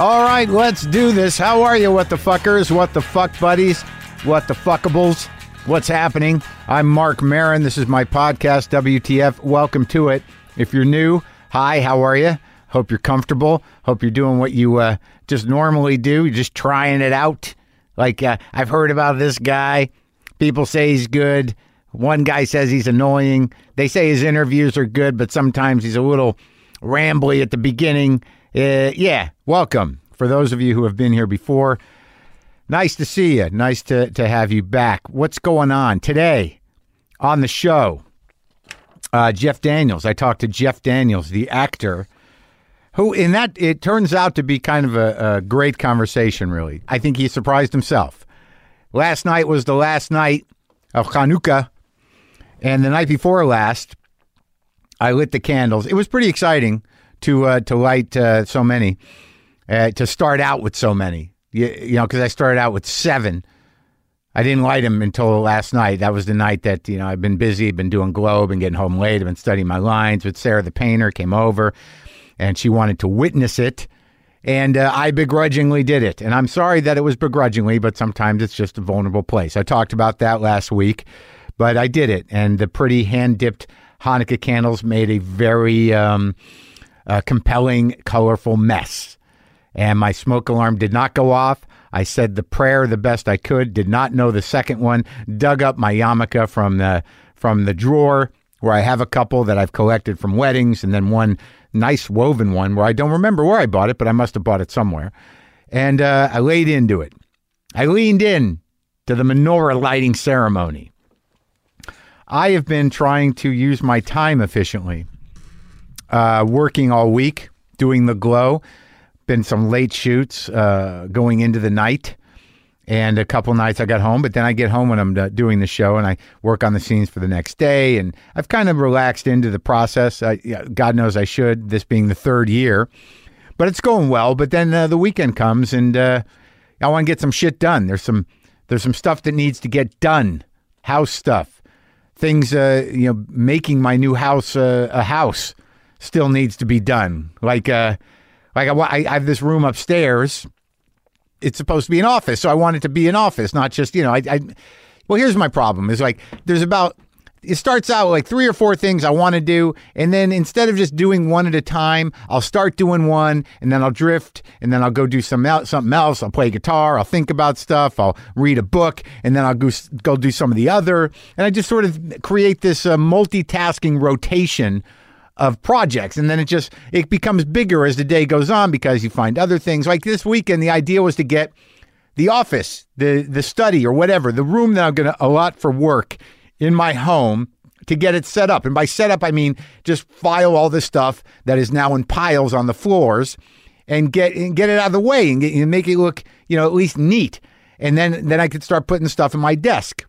All right, let's do this. How are you, what the fuckers? What the fuck buddies? What the fuckables? What's happening? I'm Marc Maron. This is my podcast, WTF. Welcome to it. If you're new, hi, how are you? Hope you're comfortable. Hope you're doing what you uh, just normally do. You're just trying it out. Like, uh, I've heard about this guy. People say he's good. One guy says he's annoying. They say his interviews are good, but sometimes he's a little rambly at the beginning. Uh, yeah, welcome. For those of you who have been here before, nice to see you. Nice to, to have you back. What's going on today on the show? Uh, Jeff Daniels. I talked to Jeff Daniels, the actor, who in that it turns out to be kind of a, a great conversation. Really, I think he surprised himself. Last night was the last night of Hanukkah, and the night before last, I lit the candles. It was pretty exciting to uh, to light uh, so many, uh, to start out with so many. You, you know, because I started out with seven. I didn't light them until last night. That was the night that you know I've been busy, been doing GLOW and getting home late. I've been studying my lines. But Sarah the painter came over, and she wanted to witness it, and uh, I begrudgingly did it. And I'm sorry that it was begrudgingly, but sometimes it's just a vulnerable place. I talked about that last week, but I did it, and the pretty hand dipped Hanukkah candles made a very um, uh, compelling, colorful mess. And my smoke alarm did not go off. I said the prayer the best I could. Did not know the second one. Dug up my yarmulke from the from the drawer where I have a couple that I've collected from weddings, and then one nice woven one where I don't remember where I bought it, but I must have bought it somewhere. And uh, I laid into it. I leaned in to the menorah lighting ceremony. I have been trying to use my time efficiently, uh, working all week, doing the GLOW. Been some late shoots uh, going into the night, and a couple nights I got home. But then I get home when I'm doing the show, and I work on the scenes for the next day. And I've kind of relaxed into the process. I, God knows I should. This being the third year, but it's going well. But then uh, the weekend comes, and uh, I want to get some shit done. There's some there's some stuff that needs to get done, house stuff things uh, you know making my new house uh, a house still needs to be done. Like uh like I, I have this room upstairs. It's supposed to be an office so i want it to be an office not just you know i, I well here's my problem is like there's about it starts out like three or four things I want to do, and then instead of just doing one at a time, I'll start doing one, and then I'll drift, and then I'll go do some something else. I'll play guitar, I'll think about stuff, I'll read a book, and then I'll go go do some of the other, and I just sort of create this uh, multitasking rotation of projects, and then it just it becomes bigger as the day goes on because you find other things. Like this weekend, the idea was to get the office, the the study, or whatever, the room that I'm going to allot for work in my home to get it set up. And by set up, I mean just file all this stuff that is now in piles on the floors and get and get it out of the way and, get, and make it look, you know, at least neat. And then then I could start putting stuff in my desk.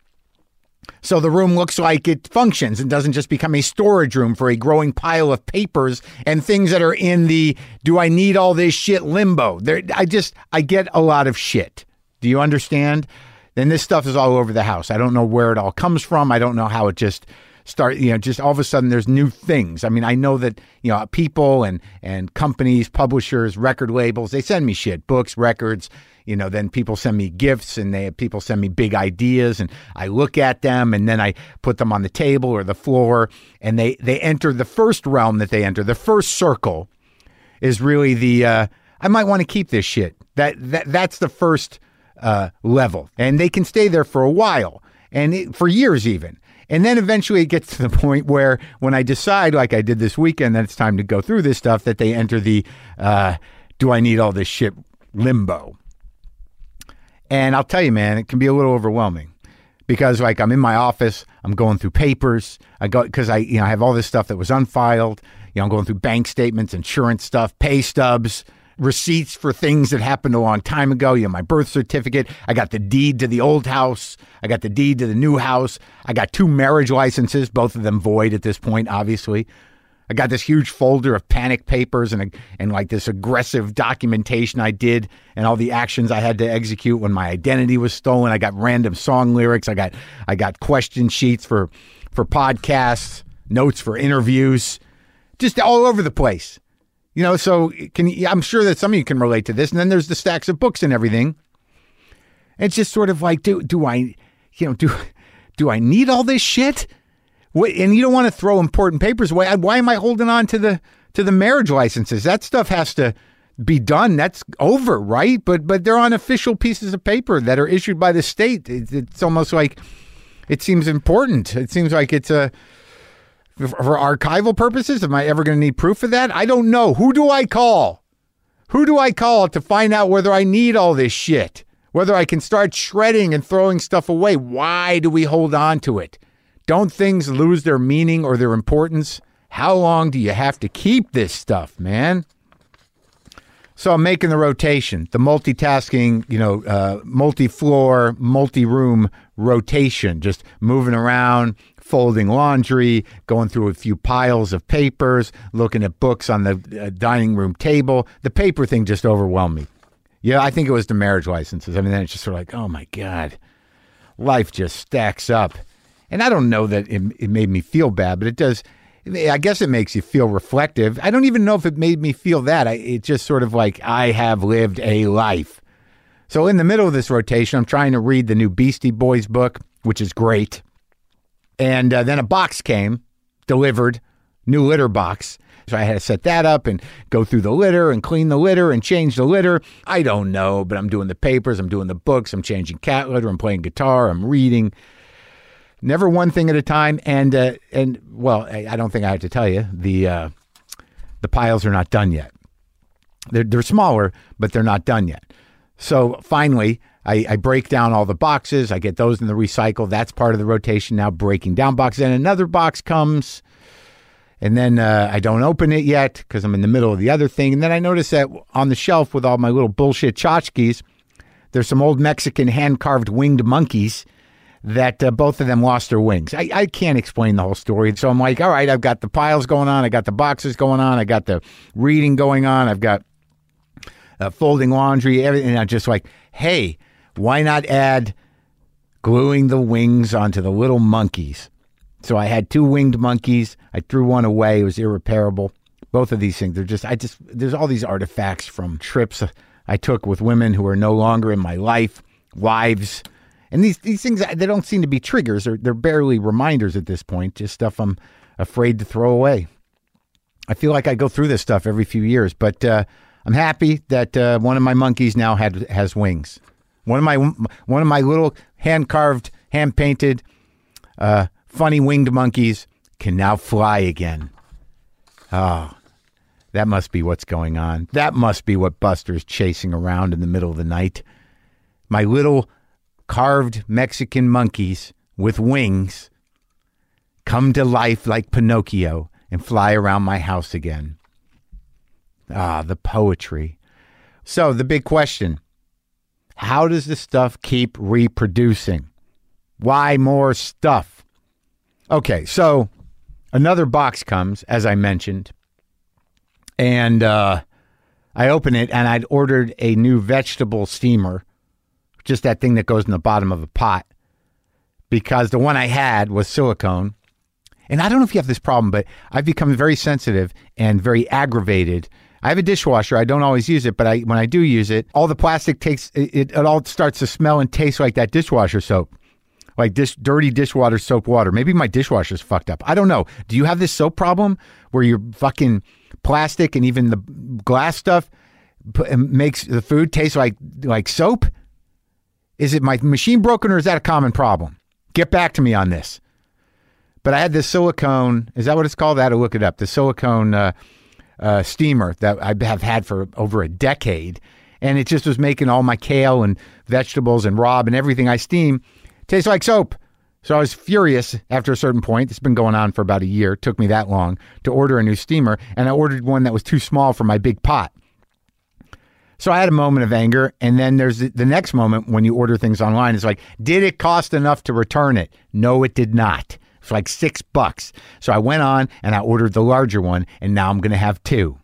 So the room looks like it functions and doesn't just become a storage room for a growing pile of papers and things that are in the do I need all this shit limbo. There I just I get a lot of shit. Do you understand? then this stuff is all over the house. I don't know where it all comes from. I don't know how it just start you know just all of a sudden there's new things i mean i know that you know people and and companies publishers record labels they send me shit books records you know then people send me gifts and they people send me big ideas and i look at them and then i put them on the table or the floor and they they enter the first realm that they enter the first circle is really the uh i might want to keep this shit that that that's the first uh, level, and they can stay there for a while and it, for years even. And then eventually it gets to the point where when I decide, like I did this weekend, that it's time to go through this stuff, that they enter the uh, do I need all this shit limbo. And I'll tell you, man, it can be a little overwhelming because like I'm in my office, I'm going through papers. I go because I you know I have all this stuff that was unfiled. You know, I'm going through bank statements, insurance stuff, pay stubs, receipts for things that happened a long time ago. You know, my birth certificate. I got the deed to the old house. I got the deed to the new house. I got two marriage licenses, both of them void at this point, obviously. I got this huge folder of panic papers and and like this aggressive documentation I did and all the actions I had to execute when my identity was stolen. I got random song lyrics. I got I got question sheets for for podcasts, notes for interviews, just all over the place. You know, so can I'm sure that some of you can relate to this. And then there's the stacks of books and everything. It's just sort of like, do do I, you know, do do I need all this shit? And you don't want to throw important papers away. Why am I holding on to the to the marriage licenses? That stuff has to be done. That's over, right? But but they're on official pieces of paper that are issued by the state. It's, it's almost like it seems important. It seems like it's a for archival purposes. Am I ever going to need proof of that? I don't know. Who do I call? Who do I call to find out whether I need all this shit? Whether I can start shredding and throwing stuff away? Why do we hold on to it? Don't things lose their meaning or their importance? How long do you have to keep this stuff, man? So I'm making the rotation, the multitasking, you know, uh, multi-floor, multi-room rotation, just moving around, folding laundry, going through a few piles of papers, looking at books on the uh, dining room table. The paper thing just overwhelmed me. Yeah, I think it was the marriage licenses. I mean, then it's just sort of like, oh my God, life just stacks up. And I don't know that it, it made me feel bad, but it does. I guess it makes you feel reflective. I don't even know if it made me feel that. I, it's just sort of like I have lived a life. So in the middle of this rotation, I'm trying to read the new Beastie Boys book, which is great. And uh, then a box came, delivered, new litter box. So I had to set that up and go through the litter and clean the litter and change the litter. I don't know, but I'm doing the papers, I'm doing the books, I'm changing cat litter, I'm playing guitar, I'm reading. Never one thing at a time. And uh, and well, I, I, don't think I have to tell you the uh, the piles are not done yet. They're they're smaller, but they're not done yet. So finally, I, I, break down all the boxes. I get those in the recycle. That's part of the rotation now, breaking down boxes. And another box comes, and then uh, I don't open it yet because I'm in the middle of the other thing. And then I notice that on the shelf with all my little bullshit tchotchkes, there's some old Mexican hand carved winged monkeys that uh, both of them lost their wings. I, I can't explain the whole story. So I'm like, all right, I've got the piles going on. I got the boxes going on. I got the reading going on. I've got uh, folding laundry, everything. And I'm just like, hey, why not add gluing the wings onto the little monkeys? So I had two winged monkeys. I threw one away. It was irreparable. Both of these things, they're just, I just, there's all these artifacts from trips I took with women who are no longer in my life, wives. And these, these things, they don't seem to be triggers. They're, they're barely reminders at this point, just stuff I'm afraid to throw away. I feel like I go through this stuff every few years, but uh, I'm happy that uh, one of my monkeys now had has wings. One of my one of my little hand carved, hand painted, uh, funny winged monkeys can now fly again. Oh, that must be what's going on. That must be what Buster's chasing around in the middle of the night. My little carved Mexican monkeys with wings come to life like Pinocchio and fly around my house again. Ah, the poetry. So, the big question how does the stuff keep reproducing? Why more stuff? Okay, so another box comes, as I mentioned, and uh, I open it and I'd ordered a new vegetable steamer, just that thing that goes in the bottom of a pot, because the one I had was silicone. And I don't know if you have this problem, but I've become very sensitive and very aggravated I have a dishwasher. I don't always use it, but I when I do use it, all the plastic takes it, it, all starts to smell and taste like that dishwasher soap. Like dish dirty dishwater soap water. Maybe my dishwasher's fucked up. I don't know. Do you have this soap problem where your fucking plastic and even the glass stuff makes the food taste like like soap? Is it my machine broken or is that a common problem? Get back to me on this. But I had this silicone. Is that what it's called? I had to look it up. The silicone uh, uh, steamer that I have had for over a decade. And it just was making all my kale and vegetables and rabe and everything I steam taste like soap. So I was furious after a certain point. It's been going on for about a year. It took me that long to order a new steamer. And I ordered one that was too small for my big pot. So I had a moment of anger. And then there's the, next moment when you order things online. It's like, did it cost enough to return it? No, it did not. It's like six bucks. So I went on and I ordered the larger one, and now I'm going to have two.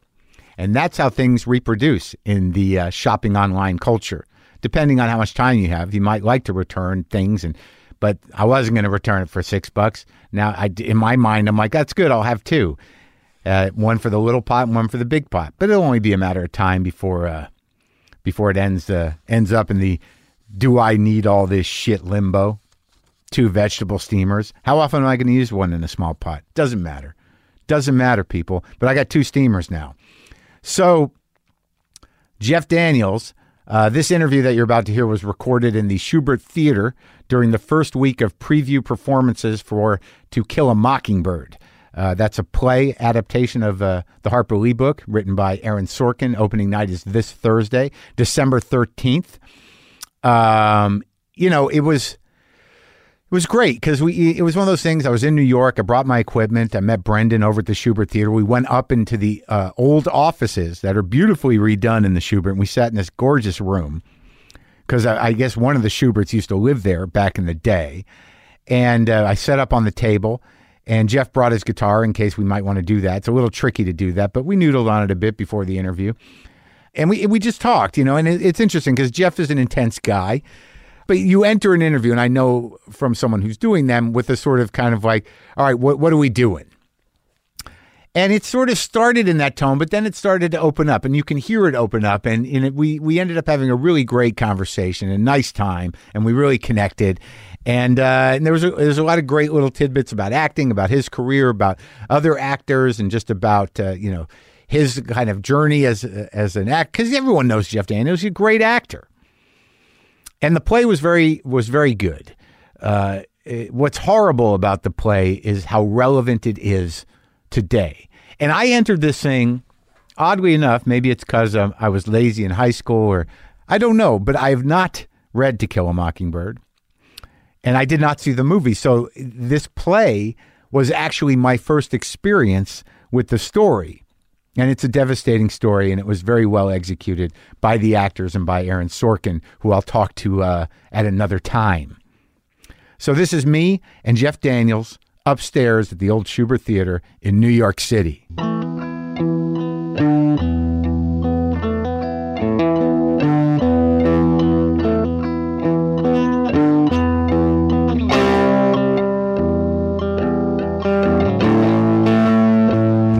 And that's how things reproduce in the uh, shopping online culture. Depending on how much time you have, you might like to return things, and but I wasn't going to return it for six bucks. Now, I in my mind, I'm like, that's good. I'll have two. uh, one for the little pot and one for the big pot. But it'll only be a matter of time before uh, before it ends uh, ends up in the do I need all this shit limbo? Two vegetable steamers. How often am I going to use one in a small pot? Doesn't matter. Doesn't matter, people. But I got two steamers now. So Jeff Daniels. Uh, this interview that you're about to hear was recorded in the Shubert Theater during the first week of preview performances for To Kill a Mockingbird. Uh, that's a play adaptation of uh, the Harper Lee book written by Aaron Sorkin. Opening night is this Thursday, December 13th. Um, you know, it was it was great because we it was one of those things. I was in New York. I brought my equipment. I met Brendan over at the Shubert Theater. We went up into the uh, old offices that are beautifully redone in the Shubert. And we sat in this gorgeous room because I, I, guess one of the Shuberts used to live there back in the day. And uh, I set up on the table. And Jeff brought his guitar in case we might want to do that. It's a little tricky to do that, but we noodled on it a bit before the interview. And we we just talked, you know, and it, it's interesting because Jeff is an intense guy. But you enter an interview, and I know from someone who's doing them with a sort of kind of like, all right, what, what are we doing? And it sort of started in that tone, but then it started to open up, and you can hear it open up. And, and it, we we ended up having a really great conversation, a nice time, and we really connected. And, uh, and there was a, there was a lot of great little tidbits about acting, about his career, about other actors, and just about uh, you know his kind of journey as as an act. Because everyone knows Jeff Daniels, he's a great actor and the play was very was very good. Uh, it, what's horrible about the play is how relevant it is today. And I entered this thing, oddly enough, maybe it's because um, I was lazy in high school, or I don't know, but I have not read To Kill a Mockingbird, and I did not see the movie. So this play was actually my first experience with the story. And it's a devastating story, and it was very well executed by the actors and by Aaron Sorkin, who I'll talk to uh, at another time. So, this is me and Jeff Daniels upstairs at the old Shubert Theater in New York City.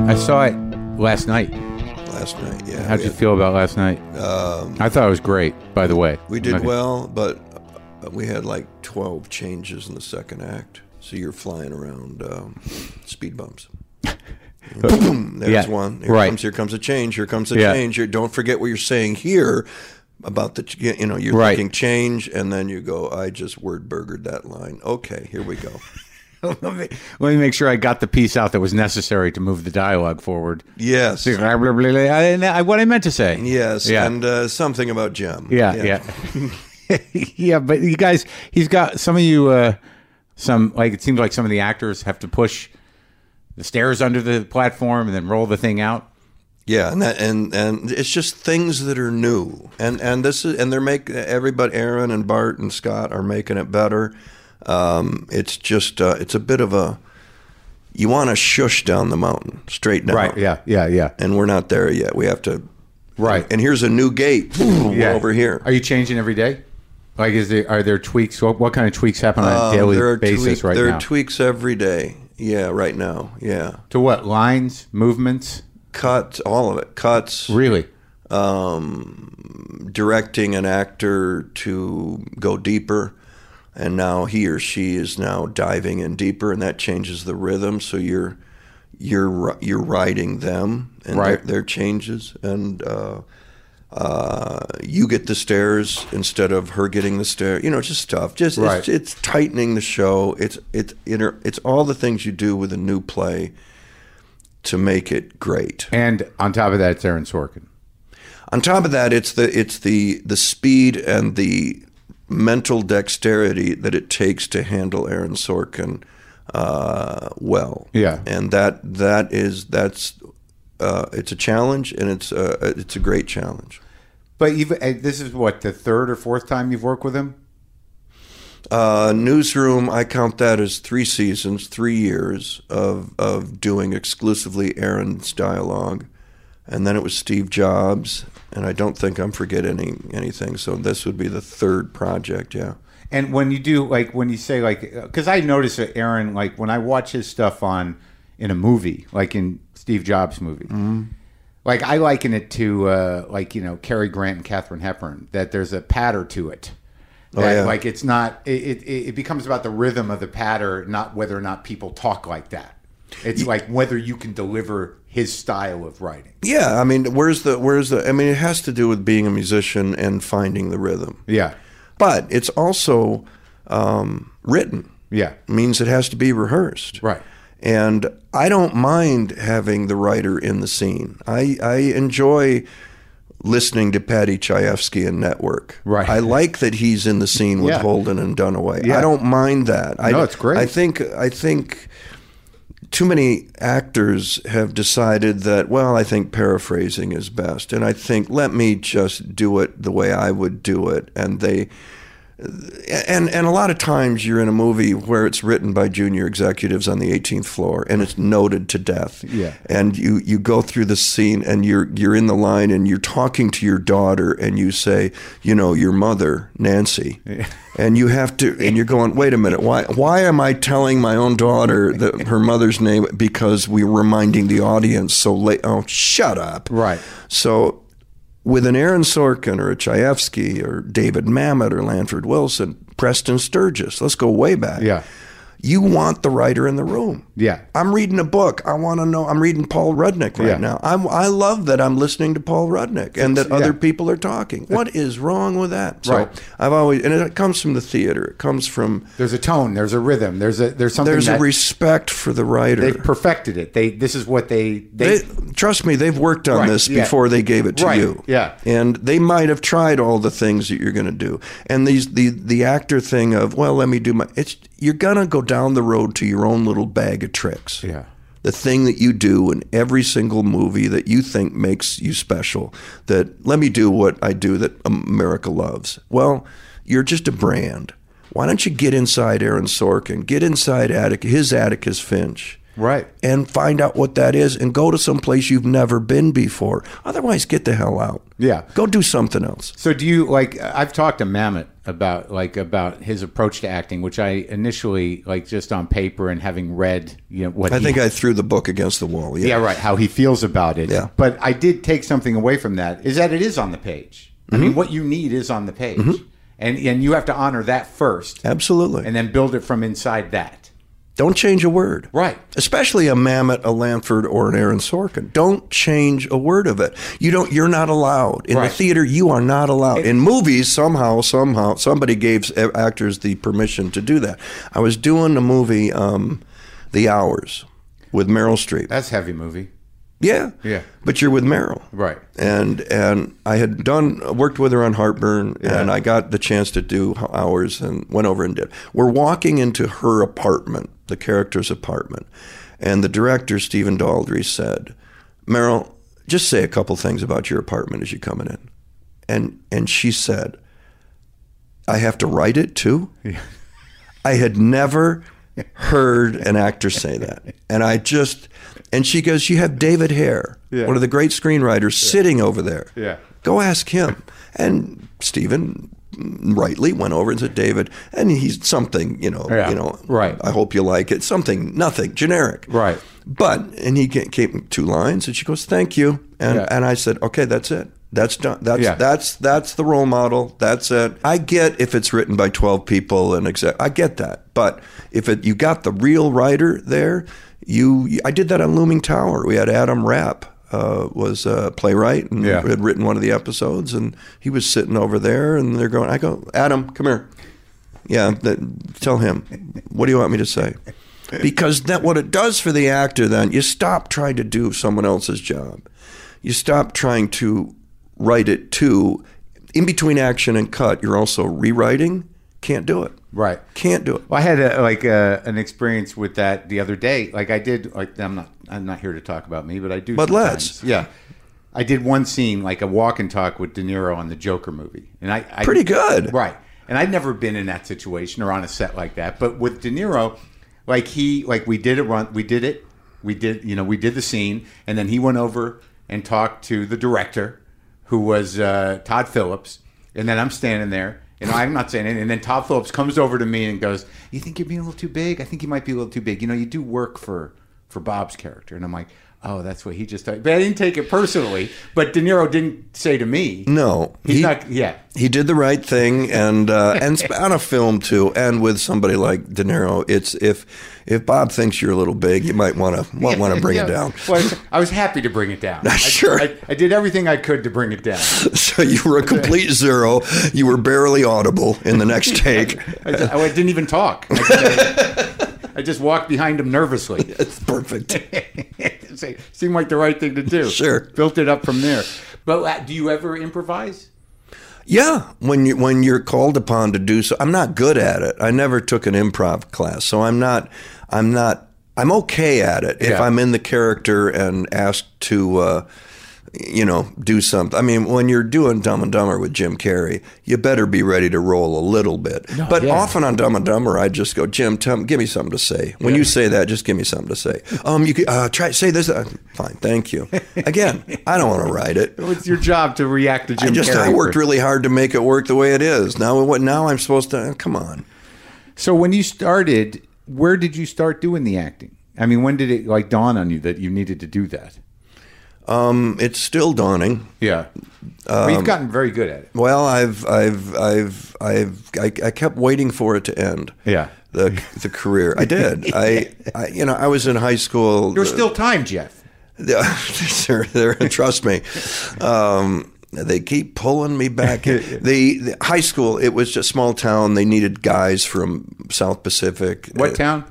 I saw it last night. Last night, yeah. How'd you feel about last night? Um, I thought it was great, by the way. we did Okay. well, but we had like 12 changes in the second act. So you're flying around um, speed bumps. Boom, there's Yeah, one. Here right. comes here comes a change. Here comes a Yeah. change. Here, don't forget what you're saying here about the you know you're Right. thinking change and then you go I just word burgered that line. Okay, here we go. let, me, let me make sure I got the piece out that was necessary to move the dialogue forward. Yes. I, what I meant to say. Yes, Yeah. and uh, something about Jim. Yeah, yeah. Yeah, but you guys, he's got some of you, uh, some, like, it seems like some of the actors have to push the stairs under the platform and then roll the thing out. Yeah, and that, and and it's just things that are new, and and this is and they're making everybody, Aaron and Bart and Scott are making it better. Um, it's just uh, it's a bit of a you want to shush down the mountain straight down, Yeah, yeah, yeah. And we're not there yet. We have to Right. And here's a new gate yeah. over here. Are you changing every day? Like, is there, are there tweaks? What, what kind of tweaks happen on a Um, daily there basis tweak- right there now? are tweaks every day. Yeah, right now. Yeah, to what? Lines, movements? cuts, all of it. Cuts. Really? um, directing an actor to go deeper, and now he or she is now diving in deeper, and that changes the rhythm. So you're you're you're riding them and Right. their, their changes, and uh, uh, you get the stairs instead of her getting the stair. You know, just stuff. Just Right. it's, it's tightening the show. It's it's inter, it's all the things you do with a new play to make it great. And on top of that, it's Aaron Sorkin. On top of that, it's the it's the the speed and the mental dexterity that it takes to handle Aaron Sorkin uh, well. Yeah. and that that is that's uh, it's a challenge, and it's uh, it's a great challenge. But you've, uh, this is what, the third or fourth time you've worked with him? Uh, Newsroom, I count that as three seasons, three years of of doing exclusively Aaron's dialogue, and then it was Steve Jobs, and I don't think I'm forgetting anything. So this would be the third project. Yeah. And when you do, like, when you say, like, because I notice that Aaron, like, when I watch his stuff on in a movie, like in Steve Jobs' movie. Like I liken it to uh, like you know Cary Grant and Katharine Hepburn. That there's a patter to it. Oh, That, yeah. Like it's not. It, it it becomes about the rhythm of the patter, not whether or not people talk like that. It's like whether you can deliver his style of writing. Yeah, I mean, where's the where's the? I mean, it has to do with being a musician and finding the rhythm. Yeah. But it's also um, written. Yeah. means it has to be rehearsed. Right. And I don't mind having the writer in the scene. I, I enjoy listening to Paddy Chayefsky and Network. Right. I like that he's in the scene with Yeah. Holden and Dunaway. Yeah. I don't mind that. I, No, it's great. I think I think too many actors have decided that well i think paraphrasing is best and i think let me just do it the way i would do it and they and and a lot of times you're in a movie where it's written by junior executives on the 18th floor and it's noted to death Yeah. and you you go through the scene and you're you're in the line and you're talking to your daughter and you say you know your mother Nancy Yeah. and you have to and you're going wait a minute why why am I telling my own daughter that her mother's name because we're reminding the audience so late oh shut up Right. so with an Aaron Sorkin or a Chayefsky or David Mamet or Lanford Wilson, Preston Sturges, let's go way back. Yeah. You want the writer in the room. Yeah. I'm reading a book. I want to know. I'm reading Paul Rudnick right Yeah. now. I'm, I love that I'm listening to Paul Rudnick and that Yeah. other people are talking. What is wrong with that? So Right. I've always, and it comes from the theater. It comes from, There's a tone. There's a rhythm. There's a there's something there's a respect for the writer. they've perfected it. They this is what they they, They, trust me, they've worked on Right, this yeah. before they gave it to Right, you. yeah. and they might have tried all the things that you're going to do. And these the the actor thing of well, let me do my. It's you're gonna go down the road to your own little bag of tricks. Yeah. The thing that you do in every single movie that you think makes you special. That let me do what I do that America loves. Well, you're just a brand. Why don't you get inside Aaron Sorkin, get inside Attic, his Atticus Finch, right. and find out what that is and go to some place you've never been before. Otherwise, get the hell out. Yeah. Go do something else. So do you like? I've talked to Mamet about like about his approach to acting, which I initially like just on paper and having read, you know, what I think I threw the book against the wall. Yeah. yeah, right, how he feels about it. Yeah. But I did take something away from that is that it is on the page. I Mm-hmm. mean, what you need is on the page, and and you have to honor that first, Absolutely. and then build it from inside that. Don't change a word. Right. Especially a Mamet, a Lanford, or an Aaron Sorkin. Don't change a word of it. You don't. You're not allowed in Right. the theater. You are not allowed in movies. Somehow, somehow, somebody gave actors the permission to do that. I was doing a movie, um, The Hours, with Meryl Streep. That's heavy movie. Yeah. Yeah. But you're with Meryl. Right. And and I had done worked with her on Heartburn, and I got the chance to do hours and went over and did. We're walking into her apartment, the character's apartment, and the director Stephen Daldry said, "Meryl, just say a couple things about your apartment as you're coming in," and and she said, "I have to write it too." I had never heard an actor say that. And I just, and she goes, You have David Hare, Yeah. one of the great screenwriters, sitting over there. Yeah. Go ask him. And Stephen rightly went over and said, David, and he's something, you know, Yeah. you know, Right. I hope you like it. Something, nothing, generic. Right. But, and he came two lines and she goes, Thank you. And, Yeah. and I said, Okay, that's it. That's done. That's Yeah. that's that's the role model. That's it. I get if it's written by twelve people and exec. I get that. But if it, you got the real writer there, you. I did that on Looming Tower. We had Adam Rapp. Uh, was a playwright and Yeah. had written one of the episodes, and he was sitting over there, and they're going. I go, Adam, come here. Yeah, th- tell him. What do you want me to say? Because that what it does for the actor, then you stop trying to do someone else's job. You stop trying to write it to. In between action and cut, you're also rewriting. Can't do it. Right. Can't do it. Well, I had a, like a, an experience with that the other day. Like I did. Like I'm not. I'm not here to talk about me, but I do. But sometimes. let's. Yeah. I did one scene, like a walk and talk with De Niro on the Joker movie, and I, I Pretty good. right? And I'd never been in that situation or on a set like that. But with De Niro, like he, like we did it run, we did it, we did, you know, we did the scene, and then he went over and talked to the director, who was uh, Todd Phillips, and then I'm standing there. And I'm not saying it. And then Todd Phillips comes over to me and goes, "You think you're being a little too big? I think you might be a little too big. You know, you do work for for Bob's character, and I'm like, oh, that's what he just. Thought. But I didn't take it personally. But De Niro didn't say to me, No, he's he, not. Yeah, he did the right thing, and uh, and on a film too, and with somebody like De Niro, it's if if Bob thinks you're a little big, you might want to want to bring it down. Well, I was- I was happy to bring it down. I, Sure. I, I did everything I could to bring it down. So you were a complete zero. You were barely audible in the next take. I, I didn't even talk. I just, walked behind him nervously. It's perfect. Se- Seemed like the right thing to do. Sure. Built it up from there. But uh, do you ever improvise? Yeah, when you when you're called upon to do so, I'm not good at it. I never took an improv class, so I'm not. I'm not. I'm okay at it if I'm in the character and asked to, uh, you know, do something. I mean, when you're doing Dumb and Dumber with Jim Carrey, you better be ready to roll a little bit. but yeah. often on Dumb and Dumber, I just go, Jim, tell, give me something to say. When you say that, just give me something to say. Um, you could, uh, try say this. Uh, fine, thank you. Again, I don't want to write it. It's your job to react to Jim I just Carrey. I worked for- really hard to make it work the way it is. Now what? Now I'm supposed to come on. So when you started, where did you start doing the acting? I mean, when did it like dawn on you that you needed to do that? Um, it's still dawning. Yeah. well, you've gotten very good at it. Well, I've I've I've I've I, I kept waiting for it to end. Yeah. The the career. I did. I, I you know I was in high school. There's still time, Jeff. they're, they're, trust me. Um, they keep pulling me back. The, the high school, it was just small town. They needed guys from South Pacific. What town?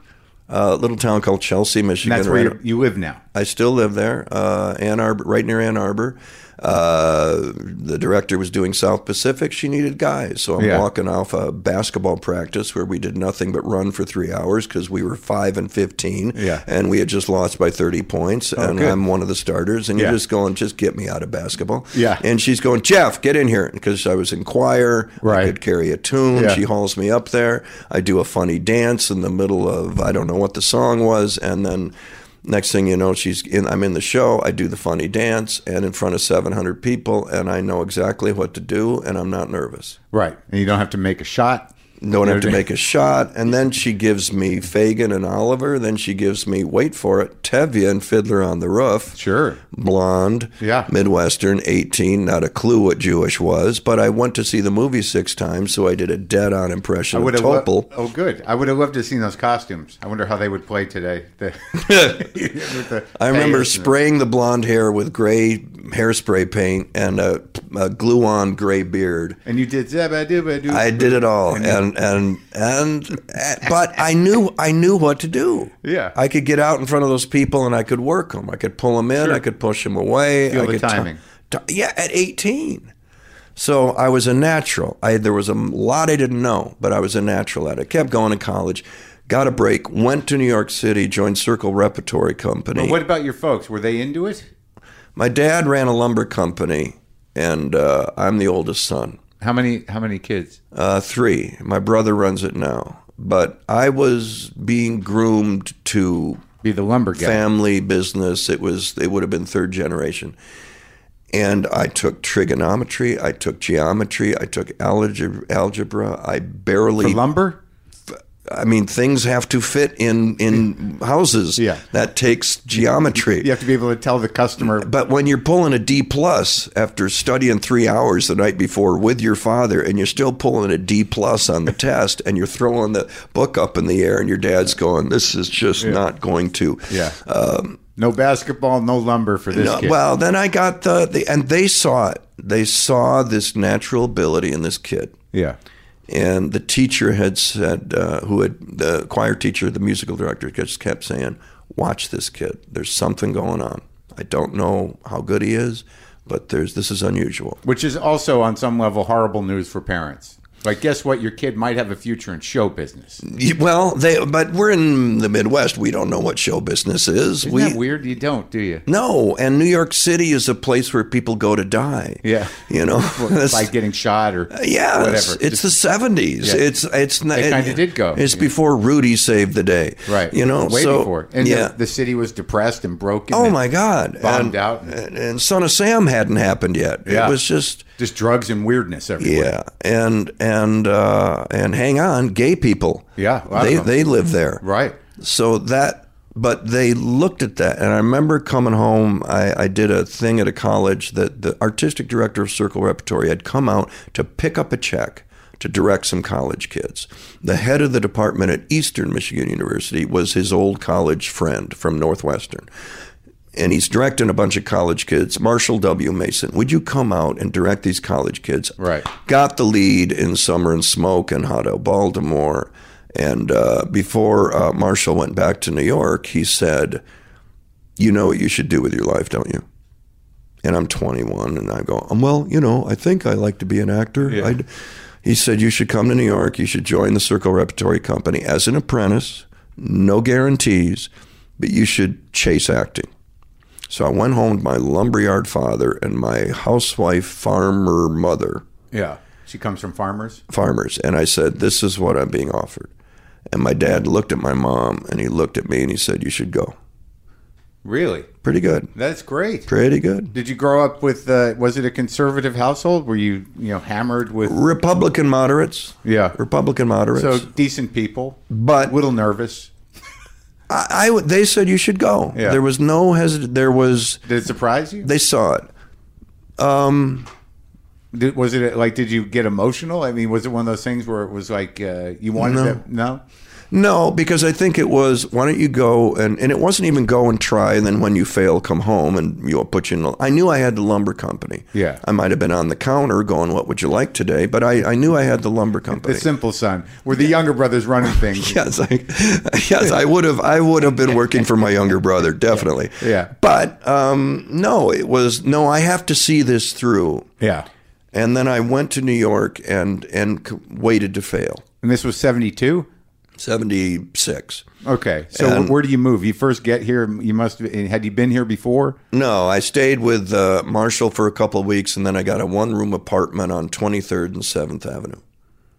A little town called Chelsea, Michigan. And that's where right you live now. I still live there, uh, Ann Arbor, right near Ann Arbor. Uh, the director was doing South Pacific. She needed guys, so I'm Yeah. walking off a basketball practice where we did nothing but run for three hours because we were five and fifteen, Yeah. and we had just lost by thirty points, and good. I'm one of the starters. And Yeah. you're just going, just get me out of basketball. Yeah. And she's going, Jeff, get in here because I was in choir. I Right. could carry a tune. Yeah. She hauls me up there. I do a funny dance in the middle of I don't know what the song was, and then next thing you know, she's in. I'm in the show. I do the funny dance, and in front of 700 people, and I know exactly what to do, and I'm not nervous. Right. And you don't have to make a shot. Don't have to make a shot. And then she gives me Fagin and Oliver. Then she gives me, wait for it, Tevye and Fiddler on the Roof Sure. blonde, Yeah. Midwestern, 18, not a clue what Jewish was, but I went to see the movie six times, so I did a dead on impression of have lo- Topol. oh, good. I would have loved to have seen those costumes. I wonder how they would play today. The- the I remember spraying the blonde hair with gray hairspray paint and a, a glue on gray beard. And you did zabba dooba. I did it all, and and and, but I knew I knew what to do. Yeah. I could get out in front of those people and I could work them. I could pull them in. Sure. I could push them away. Feel I the timing. ti- yeah, at eighteen. So I was a natural. I there was a lot I didn't know, but I was a natural at it. Kept going to college. Got a break. Went to New York City. Joined Circle Repertory Company. But what about your folks? Were they into it? My dad ran a lumber company, and uh, I'm the oldest son. How many? How many kids? Uh, three. My brother runs it now. But I was being groomed to Be the lumber guy. family business. It was it would have been third generation. And I took trigonometry, I took geometry, I took algebra. algebra. I barely For lumber? I mean things have to fit in in houses. Yeah. That takes geometry. You have to be able to tell the customer. But when you're pulling a D plus after studying three hours the night before with your father, and you're still pulling a D plus on the test, and you're throwing the book up in the air, and your dad's going, "This is just not going to." Yeah. Um, no basketball, no lumber for this No, kid. well, then I got the, the and they saw it. They saw this natural ability in this kid. yeah. And the teacher had said, uh, who had the choir teacher, the musical director, just kept saying, "Watch this kid. There's something going on. I don't know how good he is, but there's this is unusual." Which is also, on some level, horrible news for parents. Like, guess what? Your kid might have a future in show business. Well, they but we're in the Midwest. We don't know what show business is. Isn't we that weird? You don't, do you? no, and New York City is a place where people go to die. Yeah. you know, By getting shot or Yeah, whatever. it's the seventies. Yeah. It's it's not. They kinda did go. It's Yeah. before Rudy saved the day. right. You know, way so, before. And yeah. the, the city was depressed and broken. oh my God, bombed and, out. and, and Son of Sam hadn't happened yet. Yeah. It was just Just drugs and weirdness everywhere. yeah, and and uh, and hang on, gay people. Yeah, of they they live there. Right. So that but they looked at that, and I remember coming home. I, I did a thing at a college that the artistic director of Circle Repertory had come out to pick up a check to direct some college kids. The head of the department at Eastern Michigan University was his old college friend from Northwestern. And he's directing a bunch of college kids. Marshall W. Mason, would you come out and direct these college kids? Right. Got the lead in Summer and Smoke and Hot El Baltimore. And uh, before uh, Marshall went back to New York, he said, You know what you should do with your life, don't you? And I'm 21, and I go, um, Well, you know, I think I like to be an actor. Yeah. He said, You should come to New York. You should join the Circle Repertory Company as an apprentice, no guarantees, but you should chase acting. So I went home to my lumberyard father and my housewife farmer mother, Yeah. She comes from farmers. farmers, and I said, This is what I'm being offered. And my dad looked at my mom and he looked at me and he said, You should go. Really? Pretty good. That's great. Pretty good. Did you grow up with? Uh, was it a conservative household? Were you, you know, hammered with? Republican moderates. Yeah. Republican moderates. So decent people, but a little nervous. I, I they said you should go. Yeah. There was no hesit. There was Did it surprise you? they saw it. Um, Did, was it like? Did you get emotional? I mean, was it one of those things where it was like uh, you wanted No. to? No. No, because I think it was. Why don't you go and and it wasn't even go and try, and then when you fail, come home and you'll put you in. the- I knew I had the lumber company. Yeah. I might have been on the counter going, "What would you like today?" But I, I knew I had the lumber company. The simple son, were the younger brothers running things? yes, I, yes, I would have. I would have been working for my younger brother, definitely. Yeah. But um, no, it was no. I have to see this through. Yeah. And then I went to New York and and waited to fail. And this was seventy two. Seventy six. Okay. So And- where do you move? You first get here. You must. Have, had you been here before? No, I stayed with uh, Marshall for a couple of weeks, and then I got a one room apartment on Twenty Third and Seventh Avenue.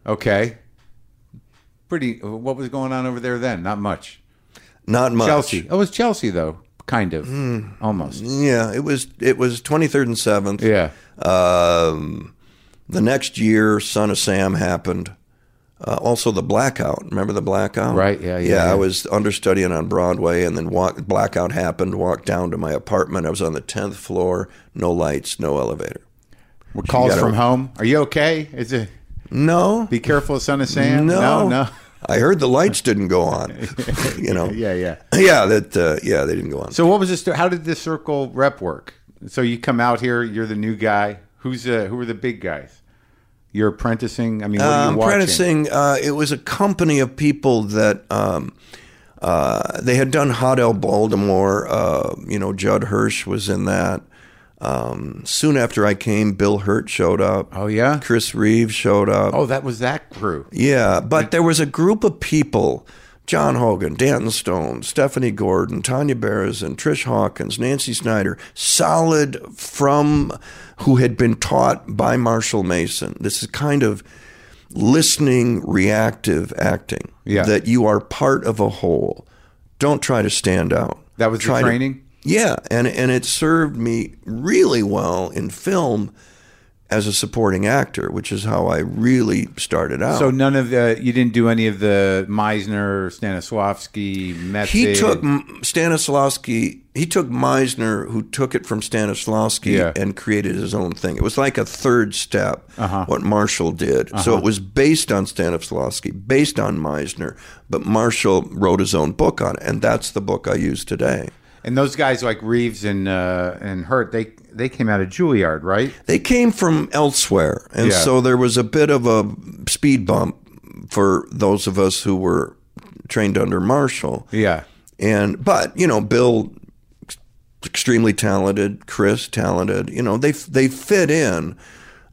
Okay. Pretty. What was going on over there then? Not much. Not much. Chelsea. Oh, it was Chelsea though. Kind of. Almost. Yeah, it was it was Twenty Third and Seventh. Yeah. Um, the next year, Son of Sam happened. Uh, also, the blackout. Remember the blackout? Right, yeah, yeah, yeah. yeah. I was understudying on Broadway, and then walk, blackout happened. Walked down to my apartment. I was on the tenth floor. No lights, no elevator. Were calls gotta- from home. Are you okay? Is it? No, Be careful, son of Sam. no, no. no. I heard the lights didn't go on. you know. Yeah, yeah. Yeah, that. Uh, yeah, they didn't go on. So what was this? How did this circle rep work? So you come out here. You're the new guy. Who's uh, who are the big guys? You're apprenticing. I mean, what are you watching? apprenticing. Uh, it was a company of people that um, uh, they had done Hot El Baltimore. Uh, you know, Judd Hirsch was in that. Um, soon after I came, Bill Hurt showed up. Oh yeah. Chris Reeves showed up. Oh, that was that crew. Yeah, but there was a group of people John Hogan, Danton Stone, Stephanie Gordon, Tanya Berezin, Trish Hawkins, Nancy Snyder, solid from who had been taught by Marshall Mason. This is kind of listening, reactive acting. Yeah. That you are part of a whole. Don't try to stand out. That was Try the to- training. yeah, and and it served me really well in film as a supporting actor, which is how I really started out. So none of the you didn't do any of the Meisner, Stanislavski method. he took Stanislavski. He took Meisner, who took it from Stanislavski Yeah. and created his own thing. It was like a third step. Uh-huh. What Marshall did. So it was based on Stanislavski, based on Meisner, but Marshall wrote his own book on it, and that's the book I use today. And those guys like Reeves and uh, and Hurt. They they came out of Juilliard, right? They came from elsewhere, and Yeah. so there was a bit of a speed bump for those of us who were trained under Marshall. Yeah. And but you know, Bill extremely talented, Chris talented. You know, they they fit in,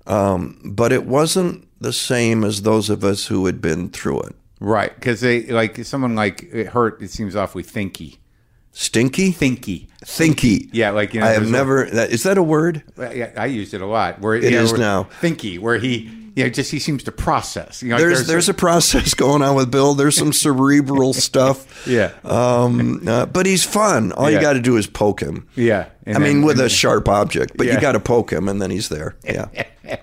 um, but it wasn't the same as those of us who had been through it. Right, because they like someone like Hurt. It seems awfully thinky. Stinky, Thinky. thinky. Yeah, like you know. I have there's a- never. That, is that a word? Yeah, I used it a lot. Where It it is is now. Thinky, where he, you know, just he seems to process. You know, like There's there's a process going on with Bill. There's some cerebral stuff. Yeah. Um, uh, but he's fun. All Yeah. you got to do is poke him. yeah. I and mean, with a sharp object, but Yeah. you got to poke him, and then he's there. Yeah.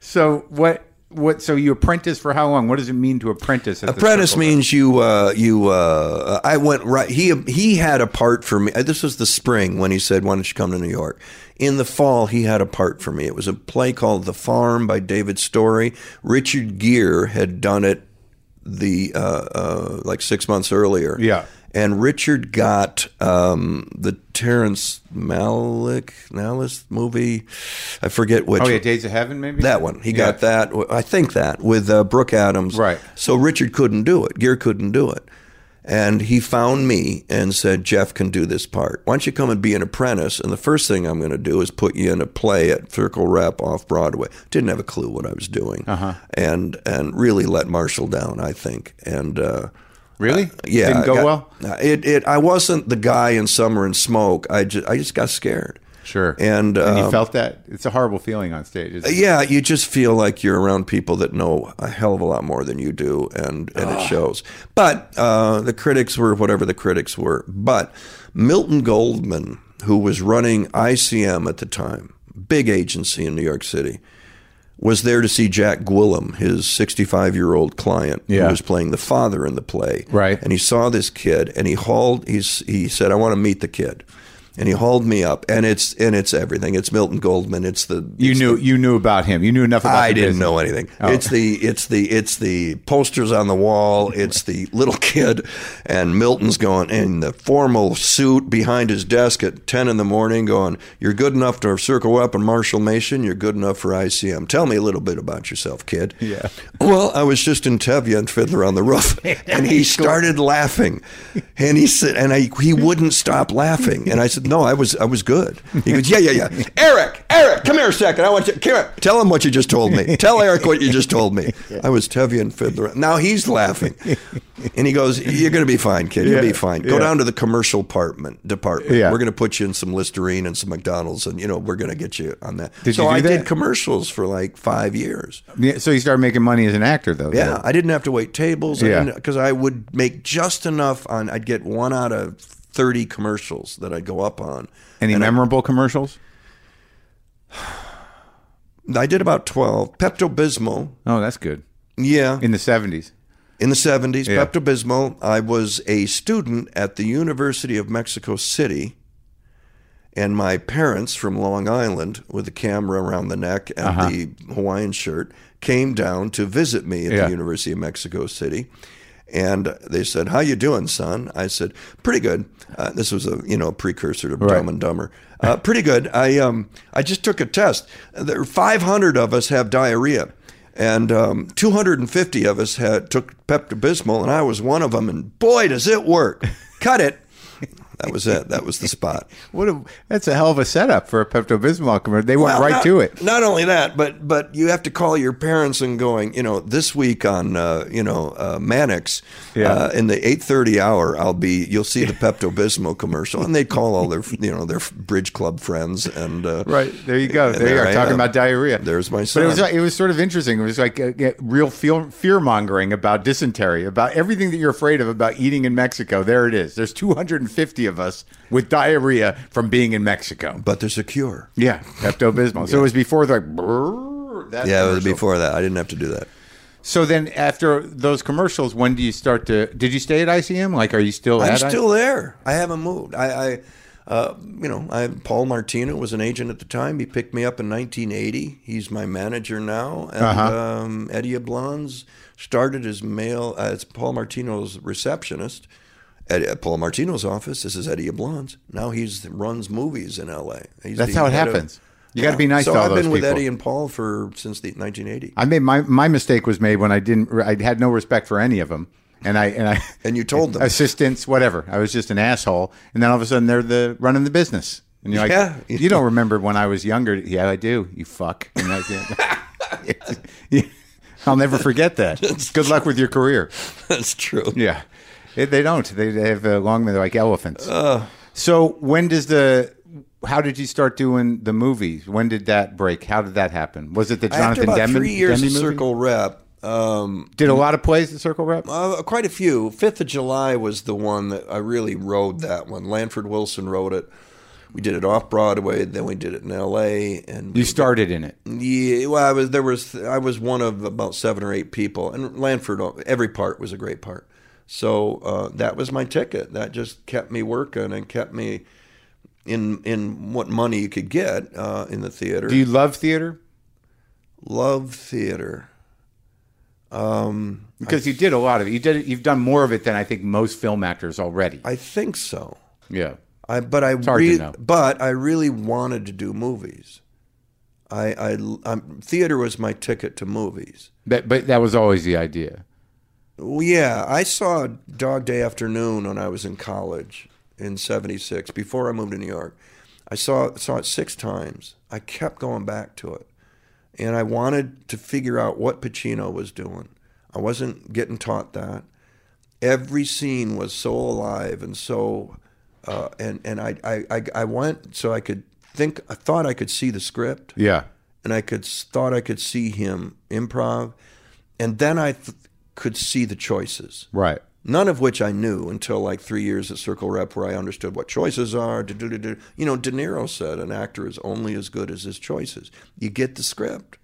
So what what? So you apprentice for how long? What does it mean to apprentice? At Apprentice means you uh, you. Uh, I went right. He he had a part for me. This was the spring when he said, "Why don't you come to New York?" In the fall, he had a part for me. It was a play called "The Farm" by David Storey. Richard Gere had done it the uh, uh, like six months earlier. Yeah. And Richard got um, the Terrence Malick Malice movie. I forget which. Oh yeah, Days of Heaven, maybe That one. He Yeah. got that. I think that with uh, Brooke Adams. Right. So Richard couldn't do it. Gere couldn't do it. And he found me and said, Jeff can do this part. Why don't you come and be an apprentice? And the first thing I'm going to do is put you in a play at Circle Rep off Broadway. Didn't have a clue what I was doing. Uh-huh. And and really let Marshall down, I think. And uh, Really? yeah, Didn't go got- well. It it I wasn't the guy in Summer and Smoke. I just I just got scared. Sure. And, you um, felt that it's a horrible feeling on stage. Isn't it? Yeah, you just feel like you're around people that know a hell of a lot more than you do, and, and Ah. it shows. But uh, the critics were whatever the critics were. But Milton Goldman, who was running ICM at the time, big agency in New York City, was there to see Jack Gwillim, his 65 year old client, Yeah. who was playing the father in the play. Right. And he saw this kid, and he hauled. He's he said, "I want to meet the kid." And he hauled me up, and it's and it's everything. It's Milton Goldman. It's the You it's knew you knew about him. You knew enough about. I the didn't business. know anything. Oh. It's the it's the it's the posters on the wall. It's the little kid, and Milton's going in the formal suit behind his desk at ten in the morning, going, "You're good enough to Circle Rep and Marshall Mason. You're good enough for ICM. Tell me a little bit about yourself, kid." Yeah. Well, I was just in Tevye and Fiddler on the Roof, and he started laughing, and he said, and I he wouldn't stop laughing, and I said, "No, I was I was good." He goes, "Yeah, yeah, yeah." Eric, Eric, come here a second. I want you. Come here. Tell him what you just told me. Tell Eric what you just told me. I was Tevye and Fiddler. Now he's laughing, and he goes, "You're going to be fine, kid. You'll Yeah, be fine. Go yeah. down to the commercial department department. Yeah. We're going to put you in some Listerine and some McDonald's, and you know we're going to get you on that." Did so you do I that? did commercials for like five years. Yeah, so you started making money as an actor, though. Yeah, I didn't have to wait tables. Yeah. because I would make just enough on. I'd get one out of thirty commercials that I'd go up on. Any And I- memorable commercials? I, did about twelve. Pepto Bismol. Oh, that's good. Yeah, In the seventies. in the seventies, Yeah. Pepto Bismol. I was a student at the University of Mexico City. And my parents from Long Island, with the camera around the neck and Uh-huh. the Hawaiian shirt, came down to visit me at Yeah. the University of Mexico City. And they said, "How you doing, son?" I said, "Pretty good." Uh, this was a you know precursor to Dumb and Dumber. Uh, pretty good. I um I just took a test. There 500 of us have diarrhea, and um, 250 of us had took Pepto Bismol, and I was one of them. And boy, does it work! Cut it. That was it. That was the spot. What? A, that's a hell of a setup for a Pepto Bismol commercial. They went Well, right not, to it. Not only that, but but you have to call your parents and going, you know, this week on uh, you know uh, Mannix, Yeah. uh, in the eight thirty hour, I'll be. You'll see the Pepto Bismol commercial, and they call all their you know their bridge club friends, and uh, Right there, you go. There you are I talking am. about diarrhea. There's my But it was like, it was sort of interesting. It was like uh, uh, real fear mongering about dysentery, about everything that you're afraid of about eating in Mexico. There it is. There's 250 of us with diarrhea from being in Mexico. but there's a cure. Yeah, Pepto Bismol. So it was before the like. brrr, that Yeah, it was before that. I didn't have to do that. So then, after those commercials, when do you start to? Did you stay at ICM? Like, are you still I'm at? I- still there. I haven't moved. I, I uh, you know, I Paul Martino was an agent at the time. He picked me up in 1980. He's my manager now. And Uh-huh. um, Eddie Ablons started as male as Paul Martino's receptionist at, at Paul Martino's office. This is Eddie Ablons. Now he's runs movies in L.A. He's That's how it head of- happens. You got to be nice so to all I've been with people. Eddie and Paul for since the 1980. I made my my mistake was made when I didn't. I had no respect for any of them, and I and I And you told them. assistants, whatever. I was just an asshole, and then all of a sudden they're the running the business, and you're like, Yeah. you don't remember when I was younger? Yeah, I do. You fuck. And I, yeah. I'll never forget that. Good luck with your career. That's true. Yeah, They- they don't. They, they have uh, long. They're like elephants. Uh. so when does the? How did you start doing the movies? When did that break? How did that happen? Was it the Jonathan After about Demme, three years Demme of movie? Circle Rep, um, Did a lot of plays at Circle Rep? Uh, quite a few. Fifth of July was the one that I really rode that one. Lanford Wilson wrote it. we did it off Broadway. Then we did it in L.A. And You we- started in it. yeah, well, I was there was I was one of about seven or eight people, and Lanford every part was a great part. So uh, that was my ticket. That just kept me working and kept me in in what money you could get uh, in the theater. Do you love theater? Love theater. Um, Because you did a lot of it. You did. You've done more of it than I think most film actors already. I think so. yeah. I but I know. but I really wanted to do movies. I I I'm, theater was my ticket to movies. But but that was always the idea. Well, yeah, I saw Dog Day Afternoon when I was in college in '76 before I moved to New York. I saw saw it six times. I kept going back to it, and I wanted to figure out what Pacino was doing. I wasn't getting taught that. Every scene was so alive and so, uh, and and I, I I I went so I could think. I thought I could see the script Yeah. and I could thought I could see him improv, and then I th- could see the choices. Right. None of which I knew until like three years at Circle Rep, where I understood what choices are. You know, De Niro said an actor is only as good as his choices. You get the script.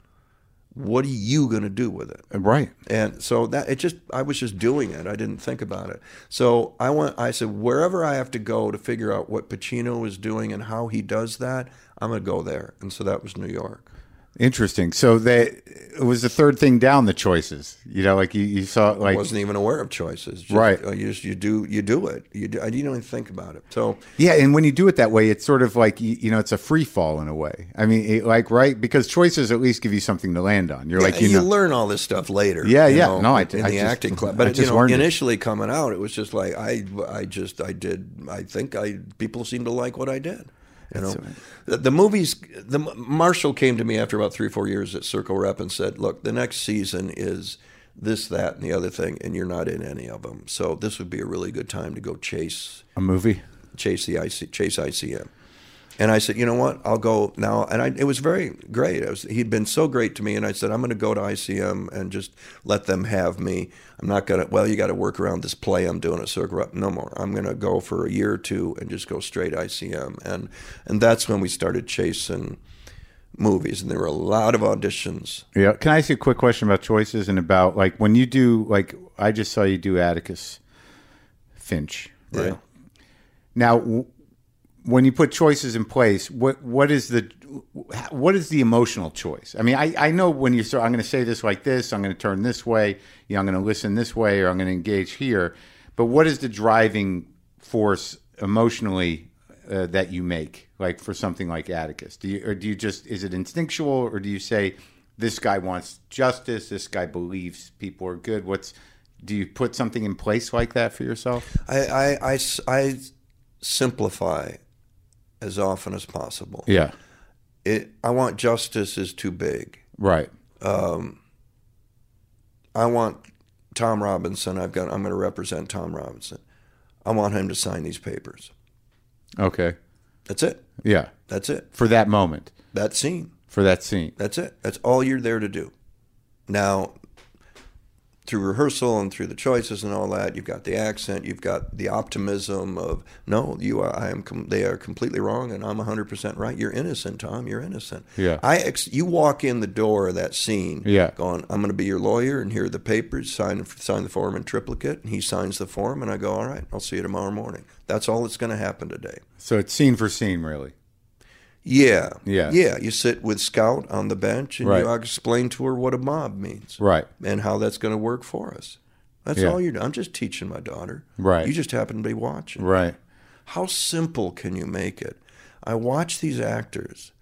What are you going to do with it? Uh, right. And so that it just I was just doing it. I didn't think about it. So I went I said wherever I have to go to figure out what Pacino is doing and how he does that, I'm going to go there. And so that was New York. Interesting. So they it was the third thing down the choices. You know, like you, you saw like I wasn't even aware of choices. Just, Right. uh, you just you do you do it. You do, you don't even think about it. So Yeah, and when you do it that way, it's sort of like you, you know, it's a free fall in a way. I mean, it, like right because choices at least give you something to land on. You're like you you know, learn all this stuff later. Yeah, yeah. know, No, I- in I the just- acting club. I But you know, learned it. initially coming out, it was just like I I just I did. I think I people seemed to like what I did. You know, the, the movies. The Marshall came to me after about three or four years at Circle Rep and said, "Look, the next season is." This, that, and the other thing, and you're not in any of them. So this would be a really good time to go chase a movie. chase the IC, chase ICM. And I said, you know what? I'll go now. And I, it was very great. I was, he'd been so great to me. And I said, I'm going to go to ICM and just let them have me. I'm not going to, well, you got to work around this play I'm doing at Circle. No more. I'm going to go for a year or two and just go straight ICM. And, and that's when we started chasing movies. And there were a lot of auditions. Yeah. Can I ask you a quick question about choices and about like when you do like I just saw you do Atticus Finch, right? Yeah. Now, when you put choices in place, what what is the what is the emotional choice? I mean, I, I know when you start, I'm going to say this like this, I'm going to turn this way, you know, I'm going to listen this way, or I'm going to engage here. But what is the driving force emotionally uh, that you make, like for something like Atticus? Do you or do you just is it instinctual, or do you say this guy wants justice, this guy believes people are good? What's do you put something in place like that for yourself? I I I simplify as often as possible. Yeah, It, I want justice is too big. right. Um, I want Tom Robinson. I've got. I'm going to represent Tom Robinson. I want him to sign these papers. Okay. That's it. Yeah. That's it. For that moment, That scene. for that scene. That's it. That's all you're there to do. Now, through rehearsal and through the choices and all that, you've got the accent, you've got the optimism of no, you are. I am. Com- they are completely wrong, and I'm 100 percent right. You're innocent, Tom. You're innocent. Yeah. I. Ex- you walk in the door of that scene. Yeah. Going. I'm going to be your lawyer, and here are the papers. Sign. Sign the form in triplicate. And he signs the form, and I go. All right. I'll see you tomorrow morning. That's all that's going to happen today. So it's scene for scene, really. Yeah. Yeah. Yeah. You sit with Scout on the bench and Right. you explain to her what a mob means. Right. And how that's going to work for us. That's Yeah. all you're doing. I'm just teaching my daughter. Right. You just happen to be watching. Right. How simple can you make it? I watch these actors,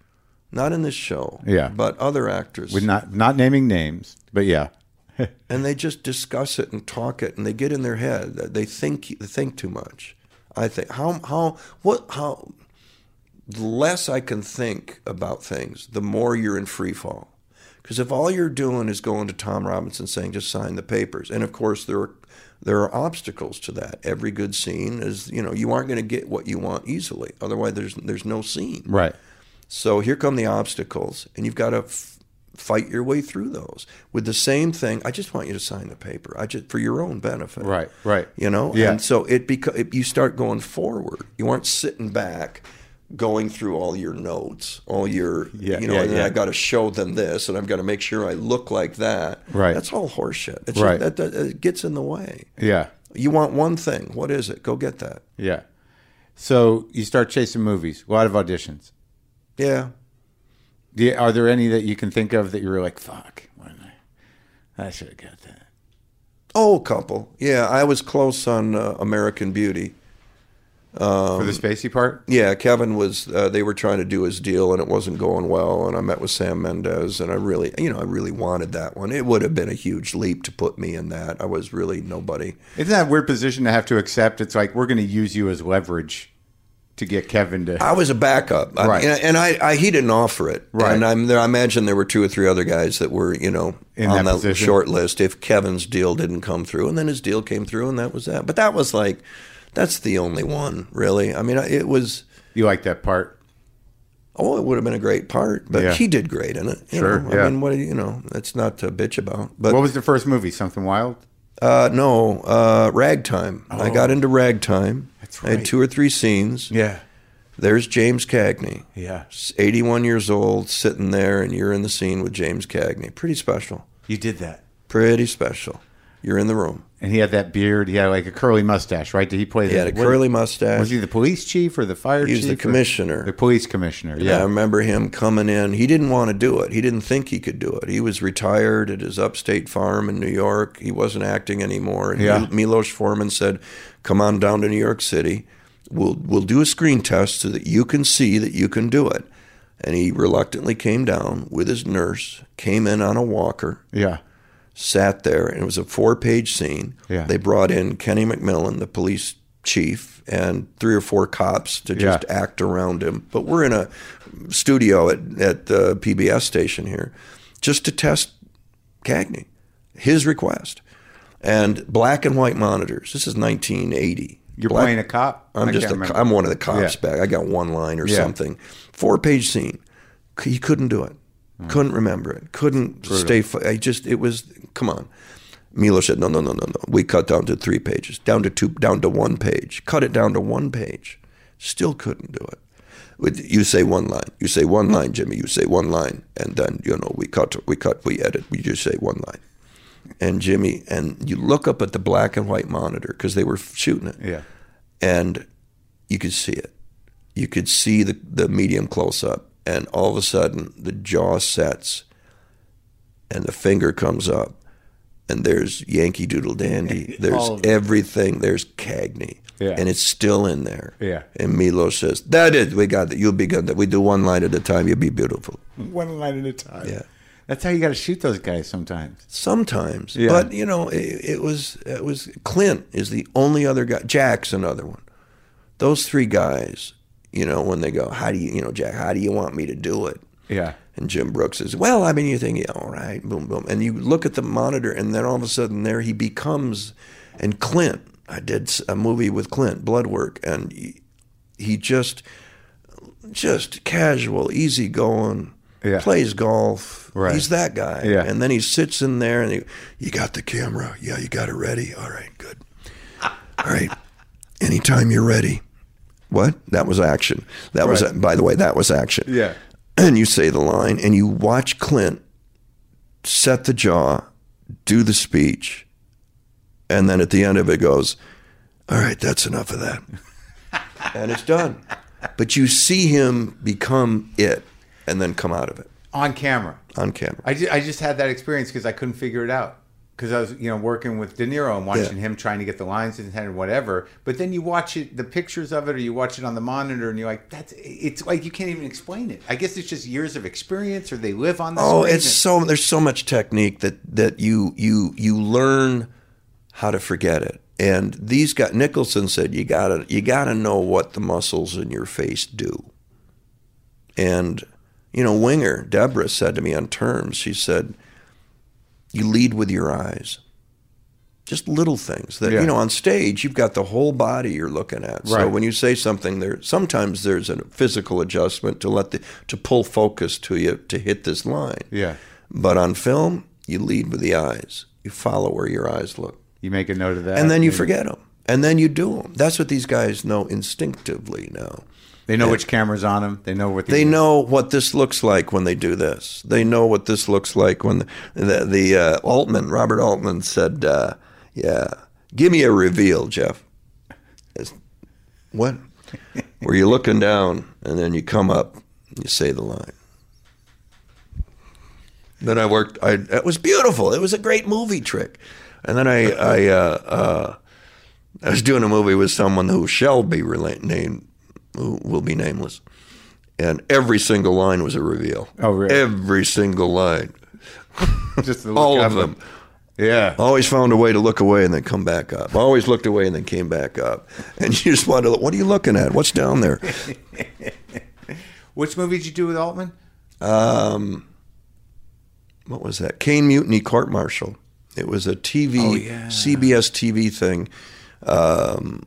not in this show, Yeah. but other actors, With not not naming names, but yeah. and they just discuss it and talk it, and they get in their head. They think they think too much. I think how how what how the less I can think about things, the more you're in free fall. Because if all you're doing is going to Tom Robinson saying just sign the papers, and of course there are there are obstacles to that. Every good scene is you know you aren't going to get what you want easily. Otherwise, there's there's no scene. Right. So here come the obstacles, and you've got to f- fight your way through those with the same thing. I just want you to sign the paper. I just for your own benefit. Right. Right. You know. Yeah. And so it beca- it, you start going forward. You aren't sitting back, going through all your notes, all your, Yeah, you know, yeah, and yeah. I got to show them this, and I've got to make sure I look like that. Right. That's all horseshit. It's Right. Just, that, that it gets in the way. Yeah. You want one thing. What is it? Go get that. Yeah. So you start chasing movies. A lot of auditions. Yeah. You- are there any that you can think of that you were like, "Fuck, I? I should have got that." Oh, a couple. Yeah, I was close on uh, American Beauty. For the Spacey part. Yeah, Kevin was. Uh, they were trying to do his deal, and it wasn't going well. And I met with Sam Mendes, and I really, you know, I really wanted that one. It would have been a huge leap to put me in that. I was really nobody. Isn't that a weird position to have to accept? It's like we're going to use you as leverage to get Kevin to. I was a backup, I- Right. and I, I he didn't offer it. Right. and I'm there. I imagine there were two or three other guys that were, you know, In on that the position. short list if Kevin's deal didn't come through, and then his deal came through, and that was that. But that was like, that's the only one, really. I mean, it was. You like that part? Oh, it would have been a great part, but Yeah. he did great in it. you Sure, know. yeah. I mean, what do you know? That's not to bitch about. But What was the first movie? Something Wild. uh, no, uh, Ragtime. I got into Ragtime. Oh. That's I had two or three scenes. Yeah. There's James Cagney. Yeah. 81 years old, sitting there, and you're in the scene with James Cagney. Pretty special. You did that. Pretty special. You're in the room. And he had that beard. He had like a curly mustache, right? Did he play? He the, had a what- curly mustache. Was he the police chief or the fire chief? He was the commissioner. The police commissioner. Yeah. I remember him coming in. He didn't want to do it. He didn't think he could do it. He was retired at his upstate farm in New York. He wasn't acting anymore. And Yeah. Milos Forman said, "Come on down to New York City. We'll we'll do a screen test so that you can see that you can do it." And he reluctantly came down with his nurse. Came in on a walker. Yeah. Sat there, and it was a four page scene. Yeah. They brought in Kenny McMillan, the police chief, and three or four cops to just Yeah. act around him. But we're in a studio at, at the PBS station here just to test Cagney, his request. And black and white monitors. This is 1980. You're Black- playing a cop. I'm I just a. I'm one of the cops Yeah. back. I got one line or something. Four page scene. He couldn't do it. Hmm. Couldn't remember it. Couldn't stay. fo- I just it was. Come on. Milo said, "No, no, no, no, no. We cut down to three pages, down to two, down to one page. Cut it down to one page. Still couldn't do it. You say one line. You say one line, Jimmy. You say one line, and then you know we cut, we cut, we edit. We just say one line. And Jimmy, and you look up at the black and white monitor because they were shooting it Yeah. and you could see it. You could see the, the medium close up, and all of a sudden the jaw sets, and the finger comes up, and there's Yankee Doodle Dandy. There's All of it. everything. There's Cagney, Yeah. and it's still in there. Yeah. And Milo says, "That is, we got it. You'll be good. That we do one line at a time. You'll be beautiful." One line at a time. Yeah. That's how you got to shoot those guys sometimes. Sometimes, Yeah. but you know, it, it was it was Clint is the only other guy. Jack's another one. Those three guys, you know, when they go, how do you, you know, Jack, how do you want me to do it? Yeah. And Jim Brooks says, well, I mean, you think, yeah, all right, boom, boom, and you look at the monitor, and then all of a sudden, there he becomes, and Clint. I did a movie with Clint, Bloodwork, and he, he just, just casual, easygoing, Yeah. plays golf. Right. He's that guy. Yeah. And then he sits in there and he, you got the camera. Yeah, you got it ready. All right, good. All right. Anytime you're ready. What? That was action. That was, Right. by the way, that was action. Yeah. And you say the line and you watch Clint set the jaw, do the speech, and then at the end of it goes, all right, that's enough of that. and it's done. But you see him become it and then come out of it On camera. on camera. I just, I just had that experience because I couldn't figure it out. Because I was, you know, working with De Niro and watching Yeah. him trying to get the lines in his head and whatever. But then you watch it, the pictures of it, or you watch it on the monitor, and you're like, "That's." It's like you can't even explain it. I guess it's just years of experience, or they live on the Oh, it's so there's so much technique that that you you you learn how to forget it. And these guys, Nicholson said, you gotta you gotta know what the muscles in your face do. And you know, Winger Debra said to me on terms, she said, you lead with your eyes. Just little things that Yeah. you know on stage you've got the whole body you're looking at. So when you say something there sometimes there's a physical adjustment to let the to pull focus to you to hit this line. yeah. But on film, you lead with the eyes. You follow where your eyes look. You make a note of that, And then you maybe. forget them. And then you do them. That's what these guys know instinctively now. They know which camera's on them. They know what They know what this looks like when they do this. They know what this looks like when the the, the uh, Altman, Robert Altman said, uh, "Yeah, give me a reveal, Jeff." It's- what? Where you're looking down and then you come up, and you say the line. Then I worked. I it was beautiful. It was a great movie trick. And then I I uh, uh, I was doing a movie with someone who shall be named, who will be nameless, and every single line was a reveal. Oh, really? Every single line, just look all of them. Yeah. Always found a way to look away and then come back up. Always looked away and then came back up. And you just want to. look, What are you looking at? What's down there? Which movie did you do with Altman? Um, what was that? Caine Mutiny Court Martial. It was a TV, Oh, yeah. CBS TV thing um,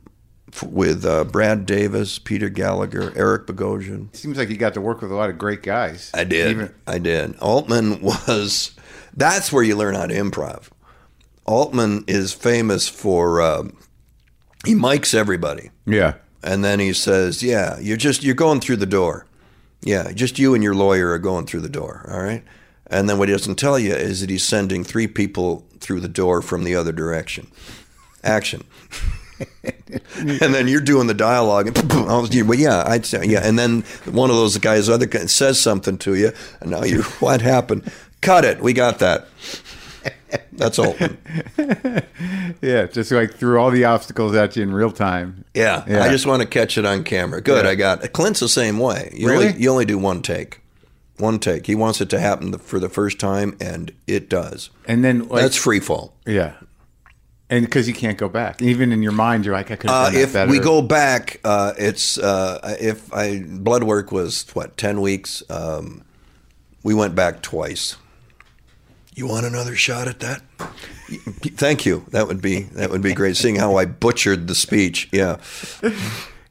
with uh, Brad Davis, Peter Gallagher, Eric Bogosian. Seems like you got to work with a lot of great guys. I did. Even- I did. Altman was. That's where you learn how to improv. Altman is famous for um, he mics everybody, yeah. and then he says, "Yeah, you're just you're going through the door. Yeah, just you and your lawyer are going through the door. All right." And then what he doesn't tell you is that he's sending three people through the door from the other direction. Action. And then you're doing the dialogue, and well, yeah, I'd say, yeah. And then one of those guys, other guy, says something to you, and now you, what happened? Cut it. We got that. That's all. Yeah. Just like threw all the obstacles at you in real time. Yeah, Yeah. I just want to catch it on camera. Good, Yeah. I got it. Clint's the same way. You Really? only you only do one take, one take. He wants it to happen for the first time, and it does. And then, like, That's free fall. yeah. And because you can't go back. Even in your mind, you're like, I could have Uh, done that if better. we go back, uh, it's uh, if I blood work was what ten weeks. Um, we went back twice. You want another shot at that? Thank you. That would be that would be great. Seeing how I butchered the speech, yeah,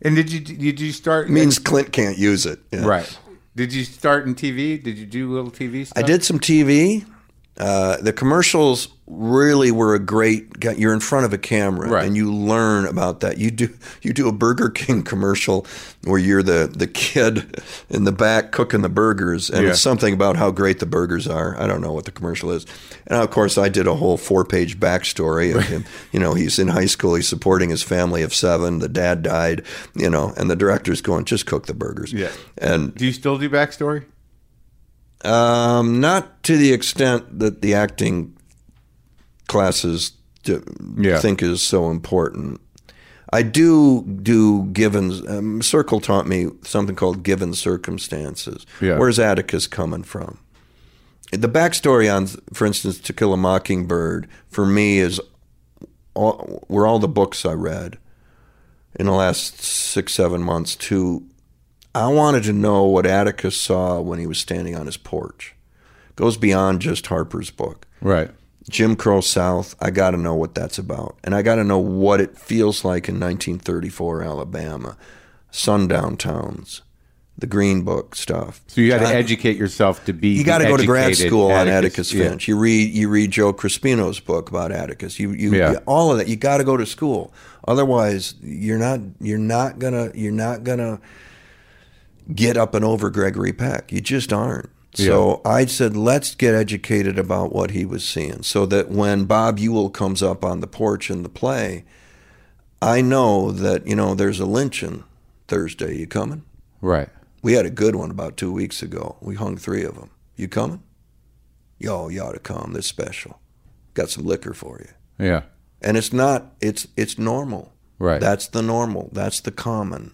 And did you did you start means Clint can't use it. Yeah. right? Did you start in TV? Did you do little TV stuff? I did some TV. Uh, the commercials really were a great. You're in front of a camera, Right. and you learn about that. You do you do a Burger King commercial where you're the the kid in the back cooking the burgers, and Yeah. it's something about how great the burgers are. I don't know what the commercial is, and of course I did a whole four page backstory of him. You know, he's in high school, he's supporting his family of seven. The dad died, you know, and the director's going, just cook the burgers. Yeah. and Do you still do backstory? Um, not to the extent that the acting classes do, Yeah. think is so important. I do do given um, Circle taught me something called given circumstances. Yeah. Where's Atticus coming from? The backstory on, for instance, To Kill a Mockingbird for me is all, were all the books I read in the last six seven months to I wanted to know what Atticus saw when he was standing on his porch. Goes beyond just Harper's book. Right. Jim Crow South, I got to know what that's about. And I got to know what it feels like in 1934 Alabama, sundown towns, the Green Book stuff. So you got to educate yourself to be. you got to go to grad school on Atticus yeah. Finch. You read you read Joe Crespino's book about Atticus. You you Yeah. all of that. You got to go to school. Otherwise, you're not you're not gonna you're not gonna get up and over Gregory Peck. You just aren't. So I said, let's get educated about what he was seeing, so that when Bob Ewell comes up on the porch in the play, I know that you know there's a lynching Thursday. You coming? Right. We had a good one about two weeks ago. We hung three of them. You coming? Yo, you ought to come. This special. Got some liquor for you. Yeah. And it's not. It's it's normal. Right. That's the normal. That's the common.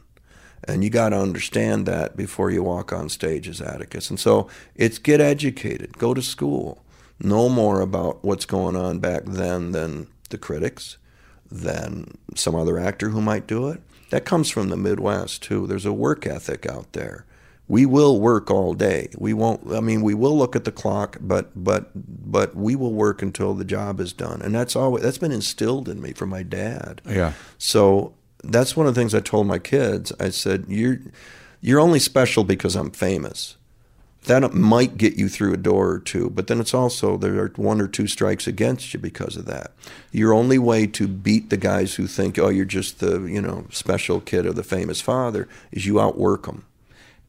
And you got to understand that before you walk on stage as Atticus. And so it's get educated. Go to school. Know more about what's going on back then than the critics, than some other actor who might do it. That comes from the Midwest too. There's a work ethic out there. We will work all day. We won't. I mean, we will look at the clock, but but but we will work until the job is done. And that's always that's been instilled in me from my dad. Yeah. So that's one of the things I told my kids. I said, "You're you're only special because I'm famous. that might get you through a door or two, but then it's also there are one or two strikes against you because of that. Your only way to beat the guys who think, oh, you're just the you know special kid of the famous father, is you outwork them.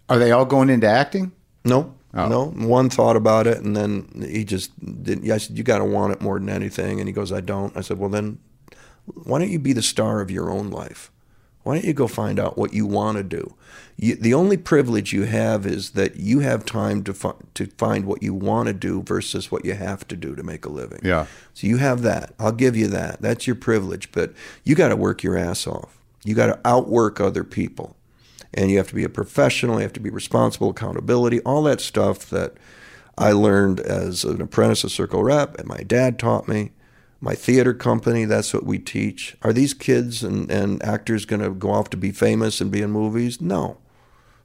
Are they all going into acting? No, Oh. no. One thought about it, and then he just didn't. I said, "You got to want it more than anything," and he goes, "I don't." I said, "Well, then, why don't you be the star of your own life? Why don't you go find out what you want to do? You, the only privilege you have is that you have time to fi- to find what you want to do versus what you have to do to make a living. Yeah. So you have that. I'll give you that. That's your privilege, but you got to work your ass off. You got to outwork other people. And you have to be a professional, you have to be responsible, accountability, all that stuff that I learned as an apprentice at Circle Rep and my dad taught me. My theater company, that's what we teach. Are these kids and, and actors going to go off to be famous and be in movies? No.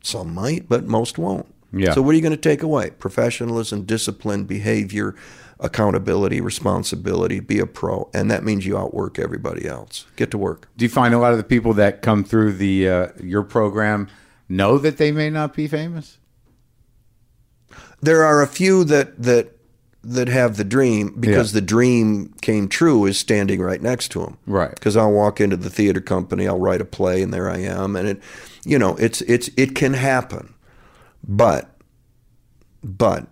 Some might, but most won't. Yeah. So what are you going to take away? Professionalism, discipline, behavior, accountability, responsibility, be a pro. And that means you outwork everybody else. Get to work. Do you find a lot of the people that come through the uh, your program know that they may not be famous? There are a few that that that have the dream because Yeah. the dream came true is standing right next to them. Right. Because I'll walk into the theater company, I'll write a play, and there I am, and it, you know, it's it's it can happen, but but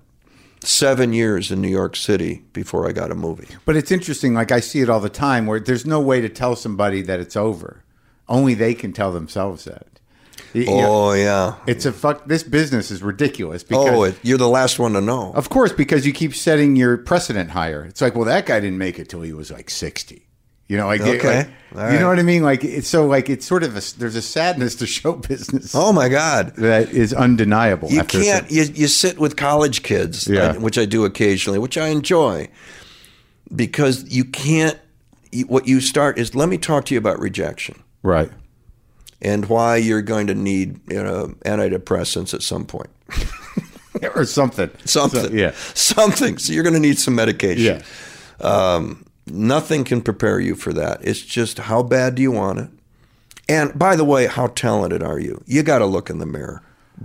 seven years in New York City before I got a movie. But it's interesting. Like I see it all the time, where there's no way to tell somebody that it's over. Only they can tell themselves that. You- you know, Oh yeah. it's a fuck. This business is ridiculous. Because, Oh, it, you're the last one to know. of course, because you keep setting your precedent higher. It's like, well, that guy didn't make it till he was like sixty. You know, like, Okay. like- All you know what I mean? Like it's so like it's sort of a, there's a sadness to show business Oh my God. that is undeniable. You can't. You, you sit with college kids, Yeah. which I do occasionally, which I enjoy, because you can't. What you start is let me talk to you about rejection right. And why you're going to need you know antidepressants at some point. or something. Something. So- yeah. Something. So you're going to need some medication. Yeah. Um, nothing can prepare you for that. It's just how bad do you want it? And by the way, how talented are you? You got to look in the mirror.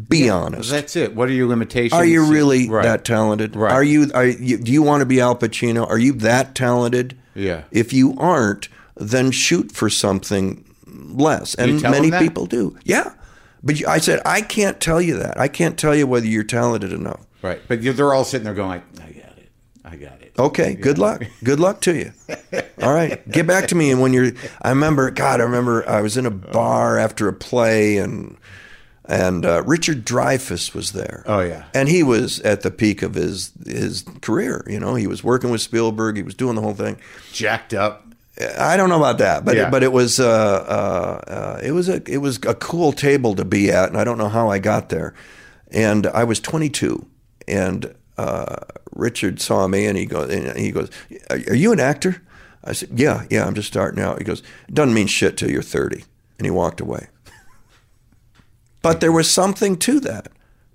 Be honest. That's it. What are your limitations? Are you really Right. that talented? Right. Are you? Are you? Do you want to be Al Pacino? Are you that talented? Yeah. If you aren't, then shoot for something less. And many people do. Yeah. But I said I can't tell you that. I can't tell you whether you're talented enough. Right. But they're all sitting there going I got it. I got it. Okay, good luck. Good luck to you. All right, get back to me. And when you're, I remember, God, I remember I was in a bar after a play, and and uh, Richard Dreyfuss was there. Oh, yeah. and he was at the peak of his his career. You know, he was working with Spielberg. He was doing the whole thing. Jacked up. I don't know about that, but Yeah. but it was uh, uh, uh, it was a it was a cool table to be at, and I don't know how I got there. And I was 22, and uh, Richard saw me, and he goes, and he goes, "Are are you an actor?" I said, "Yeah, yeah, I'm just starting out." He goes, "Doesn't mean shit till you're 30," and he walked away. But there was something to that.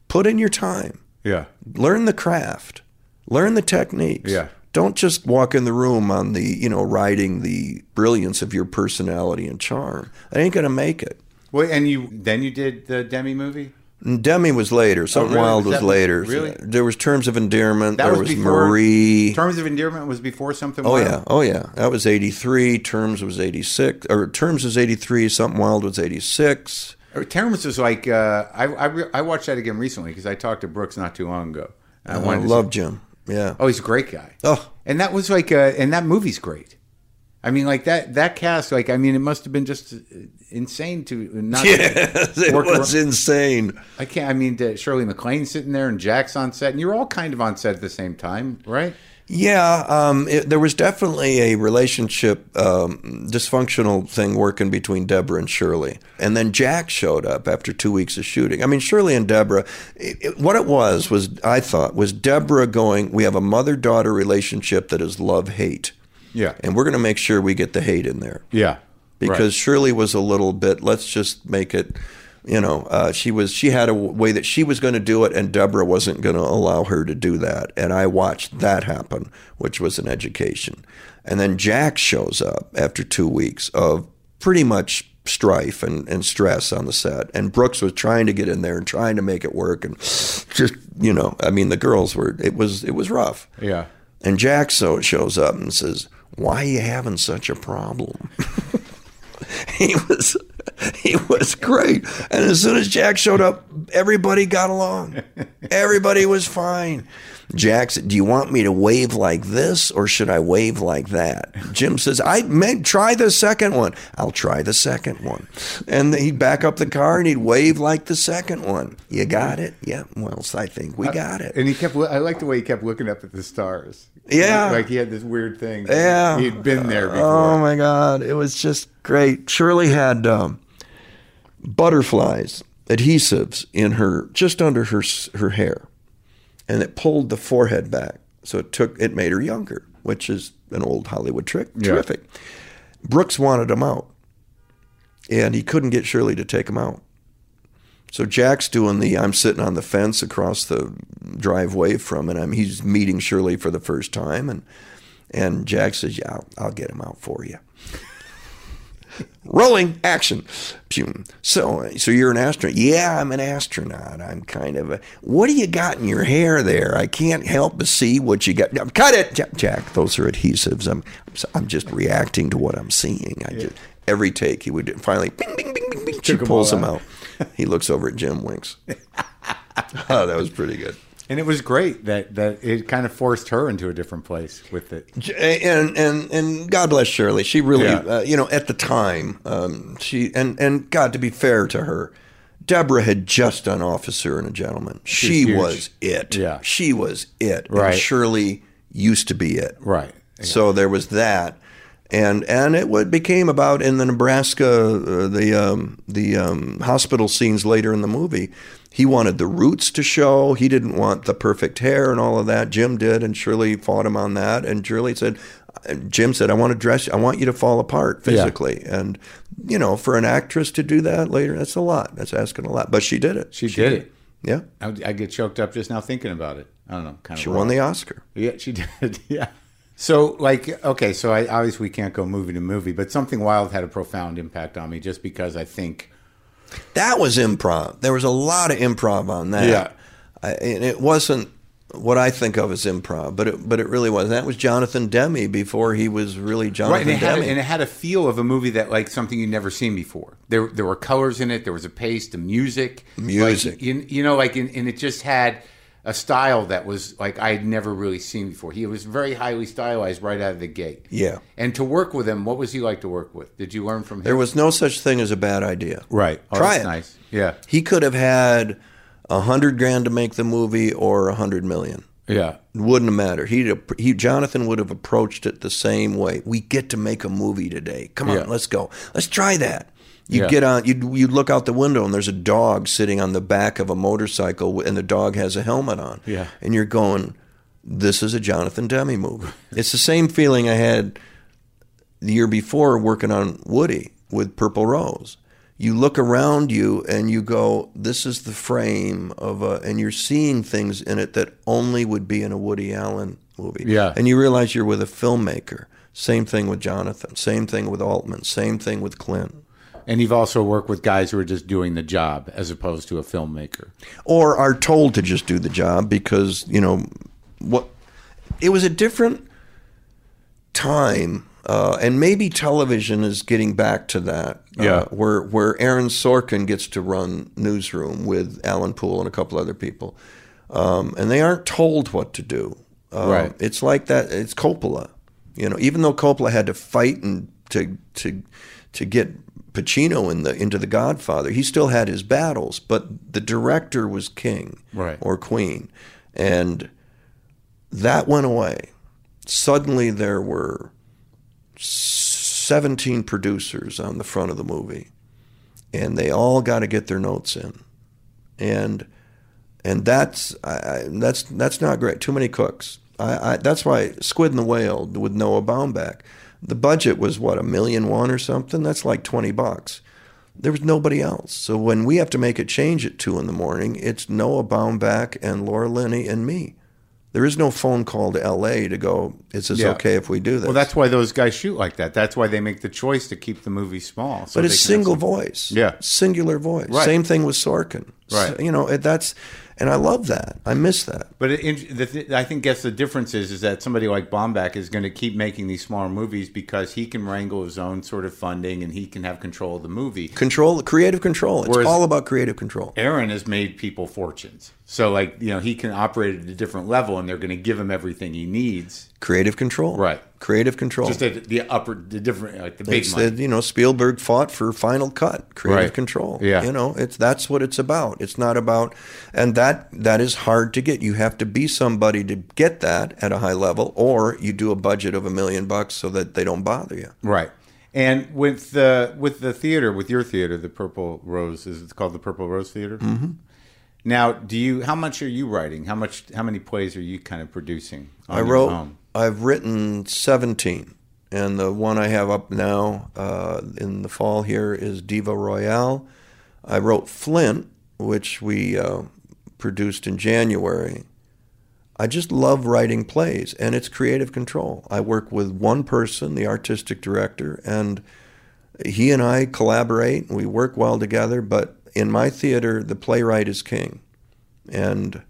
Put in your time Yeah. learn the craft learn the techniques Yeah. Don't just walk in the room on the you know riding the brilliance of your personality and charm that ain't gonna make it Well, and you then you did the Demme movie. Demme was later something Oh, really? wild Was was, later really? there was terms of endearment That there was was, marie Terms of Endearment was before something. Oh Wild? yeah, oh yeah. That was eighty three. Terms was eighty six, or Terms was eighty three. Something Wild was eighty six. Uh, Terms was like uh, I I, re- I watched that again recently because I talked to Brooks not too long ago. I I wanted to love Jim. Yeah. Oh, he's a great guy. Oh, And that was like, uh, and that movie's great. I mean, like that that cast. Like, I mean, it must have been just uh, insane to not. Yeah, it Work was around- insane. I can't. I mean, Shirley MacLaine sitting there and Jack's on set, and you're all kind of on set at the same time, right? Yeah, um, it, there was definitely a relationship um, dysfunctional thing working between Debra and Shirley, and then Jack showed up after two weeks of shooting. I mean, Shirley and Debra, it, it- what it was was I thought was Debra going. We have a mother daughter relationship that is love hate, Yeah. and we're going to make sure we get the hate in there Yeah. because Shirley was a little bit. Let's just make it. You know, uh, she was. She had a way that she was going to do it, and Debra wasn't going to allow her to do that. And I watched that happen, which was an education. And then Jack shows up after two weeks of pretty much strife and, and stress on the set. And Brooks was trying to get in there and trying to make it work, and just you know, I mean, the girls were it was it was rough. Yeah. And Jack so shows up and says, "Why are you having such a problem?" he was he was great. And as soon as Jack showed up, everybody got along. Everybody was fine. Jack said, "Do you want me to wave like this or should I wave like that?" Jim says, "I may try the second one. I'll try the second one." And he'd back up the car and he'd wave like the second one. You got it? Yeah. Well, I think we got it. And he kept. I like the way he kept looking up at the stars. Yeah. Like he had this weird thing. Yeah. He'd been there before. Oh my God, it was just great. Shirley had um, butterflies, adhesives in her, just under her her hair, and it pulled the forehead back, so it took it made her younger, which is an old Hollywood trick. Yeah. Terrific. Brooks wanted him out, and he couldn't get Shirley to take him out. So Jack's doing the I'm sitting on the fence across the driveway from and I'm he's meeting Shirley for the first time and and Jack says, "Yeah, I'll, I'll get him out for you." Rolling action. Pew. So, so you're an astronaut? Yeah, I'm an astronaut. I'm kind of a. What do you got in your hair there? I can't help but see what you got. No, cut it, Jack. Jack those are adhesives. I'm, I'm just reacting to what I'm seeing. I just every take he would do, finally, bing, bing, bing, bing, bing. She pulls him out. out. He looks over at Jim, winks. oh, that was pretty good. And it was great that that it kind of forced her into a different place with it. and and and God bless Shirley. She really, Yeah. uh, you know, at the time, um, she and and God to be fair to her, Debra had just done Officer and a Gentleman. She was it. Yeah. she was it. And Right. Shirley used to be it. Right. So there was that, and and it what became about in the Nebraska uh, the um, the um, hospital scenes later in the movie. He wanted the roots to show. He didn't want the perfect hair and all of that. Jim did, and Shirley fought him on that. And Shirley said, Jim said, "I want to dress. I want you to fall apart physically." And you know, for an actress to do that later, that's a lot. That's asking a lot. But she did it. She, did it. Yeah, I, I get choked up just now thinking about it. I don't know. Kind of. she won the Oscar. Yeah, she did. Yeah. So, like, okay, so I obviously we can't go movie to movie, but something wild had a profound impact on me just because I think. That was improv. There was a lot of improv on that. Yeah. I, and it wasn't what I think of as improv, but it, but it really was. That was Jonathan Demme before he was really Right, Jonathan and it, had, Demme. and it had a feel of a movie that like something you'd never seen before. There, there were colors in it. There was a pace, the music, Music. Like, you, you know, like, and, and it just had a style that was like I had never really seen before. He was very highly stylized right out of the gate. Yeah. And to work with him, what was he like to work with? Did you learn from him? there was no such thing as a bad idea. right. Oh, Try that's it. Nice. Yeah. He could have had a hundred grand to make the movie or a hundred million. Yeah. It wouldn't have mattered. He, he Jonathan would have approached it the same way. We get to make a movie today. Come on, Yeah. let's go. Let's try that. You Yeah. get on. You you look out the window and there's a dog sitting on the back of a motorcycle, and the dog has a helmet on. Yeah. and you're going, "This is a Jonathan Demme movie." it's the same feeling I had the year before working on Woody with Purple Rose. You look around you and you go, "This is the frame of a," and you're seeing things in it that only would be in a Woody Allen movie. Yeah. and you realize you're with a filmmaker. Same thing with Jonathan. Same thing with Altman. Same thing with Clint. And you've also worked with guys who are just doing the job as opposed to a filmmaker. or are told to just do the job because you know what it was a different time uh, and maybe television is getting back to that uh, Yeah. where where Aaron Sorkin gets to run newsroom with Alan Poul and a couple other people um, and they aren't told what to do Um, Right. it's like that it's Coppola you know even though Coppola had to fight and to to to get Pacino in the into the Godfather. He still had his battles, but the director was king Right. or queen, and that went away. Suddenly, there were seventeen producers on the front of the movie, and they all got to get their notes in, and and that's I, that's that's not great. Too many cooks. I, I, that's why Squid and the Whale with Noah Baumbach, the budget was what a million one or something. That's like twenty bucks. There was nobody else. So when we have to make a change at two in the morning, it's Noah Baumbach and Laura Linney and me. There is no phone call to L.A. to go. Is this Yeah. okay if we do this? Well, that's why those guys shoot like that. That's why they make the choice to keep the movie small. So but it's they can have single voice. Yeah. singular voice. Right. Same thing with Sorkin. Right. So, you know, it, that's and I love that. I miss that. But it, the th- I think guess the difference is is that somebody like Baumbach is going to keep making these smaller movies because he can wrangle his own sort of funding and he can have control of the movie. Control, creative control. It's Whereas- all about creative control. Aaron has made people fortunes. So like you know he can operate at a different level and they're going to give him everything he needs. Creative control. Right. Creative control. Just at the upper, the different, like the big It's that, you know Spielberg fought for Final Cut, creative Right. control. Yeah. you know it's that's what it's about. It's not about, and that that is hard to get. You have to be somebody to get that at a high level, or you do a budget of a million bucks so that they don't bother you. Right. And with the with the theater, with your theater, the Purple Rose is it called the Purple Rose Theater? Mm-hmm. Now, do you? How much are you writing? How much? How many plays are you kind of producing? On I your wrote. I've written seventeen, and the one I have up now uh, in the fall here is Diva Royale. I wrote Flint, which we uh, produced in January. I just love writing plays, and it's creative control. I work with one person, the artistic director, and he and I collaborate. We work well together, but in my theater, the playwright is king. And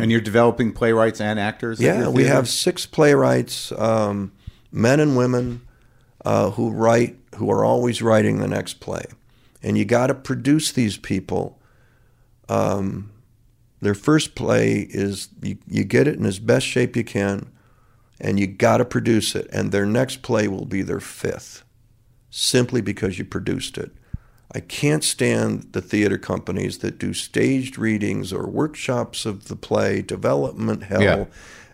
and you're developing playwrights and actors. yeah, we have six playwrights, um, men and women, uh, who write, who are always writing the next play. And you got to produce these people. Um, their first play is you, you get it in as best shape you can, and you got to produce it. And their next play will be their fifth, simply because you produced it. I can't stand the theater companies that do staged readings or workshops of the play, development hell, Yeah.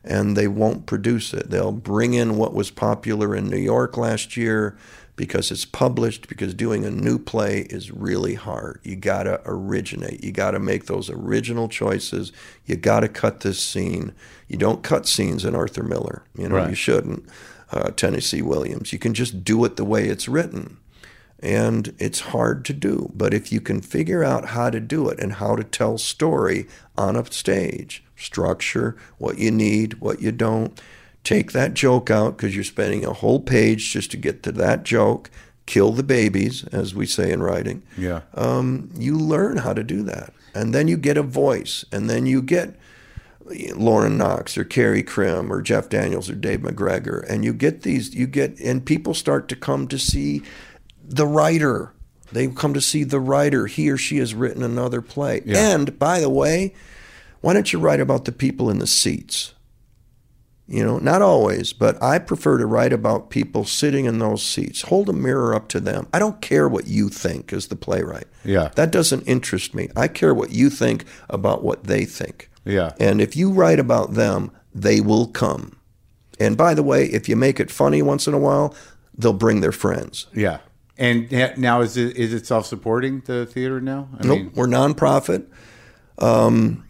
and they won't produce it. They'll bring in what was popular in New York last year because it's published, because doing a new play is really hard. You got to originate. You got to make those original choices. You got to cut this scene. You don't cut scenes in Arthur Miller. You know, Right. you shouldn't. Uh, Tennessee Williams. You can just do it the way it's written and it's hard to do. But if you can figure out how to do it and how to tell story on a stage, structure, what you need, what you don't, take that joke out because you're spending a whole page just to get to that joke, kill the babies, as we say in writing. Yeah. Um, you learn how to do that, and then you get a voice, and then you get. Lauren Knox or Carey Crim or Jeff Daniels or Dave MacGregor, and you get these, you get, and people start to come to see the writer. They come to see the writer. He or she has written another play. Yeah. And by the way, why don't you write about the people in the seats? You know, not always, but I prefer to write about people sitting in those seats. Hold a mirror up to them. I don't care what you think as the playwright. Yeah. That doesn't interest me. I care what you think about what they think. Yeah. And if you write about them, they will come. And by the way, if you make it funny once in a while, they'll bring their friends. Yeah. And now is it is it self supporting the theater now? I Nope, we're nonprofit. Um,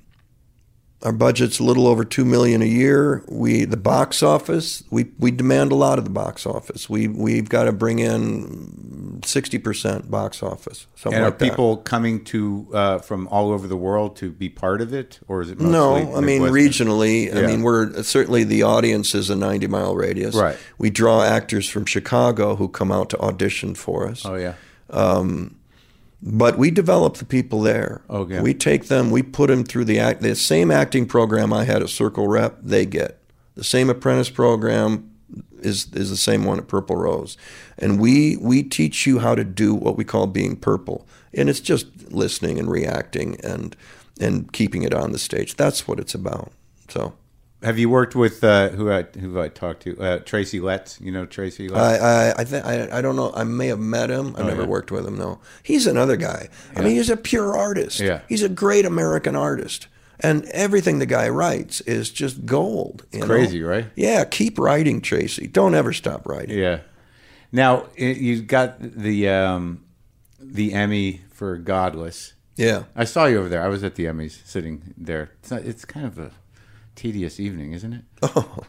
our budget's a little over two million a year. We the box office we we demand a lot of the box office. We we've got to bring in sixty percent box office. Something and are like that. people coming to uh, from all over the world to be part of it, or is it mostly No, I mean regionally. I mean, we're certainly the audience is a ninety mile radius. Right. We draw actors from Chicago who come out to audition for us. Oh yeah, But we develop the people there. Okay. We take them, we put them through the act. The same acting program I had at Circle Rep, they get. The same apprentice program is is the same one at Purple Rose, and we we teach you how to do what we call being purple, and it's just listening and reacting and and keeping it on the stage. That's what it's about. So. Have you worked with uh, who I who I talked to uh, Tracy Letts? You know Tracy Letts. I I I, th- I I don't know. I may have met him. I've never Oh, yeah. worked with him. No, he's another guy. I mean, he's a pure artist. Yeah. he's a great American artist, and everything the guy writes is just gold. you know? crazy, right? Yeah, keep writing, Tracy. Don't ever stop writing. Yeah. Now you got the um, the Emmy for Godless. Yeah. I saw you over there. I was at the Emmys, sitting there. It's, not, it's kind of a tedious evening, isn't it? Oh.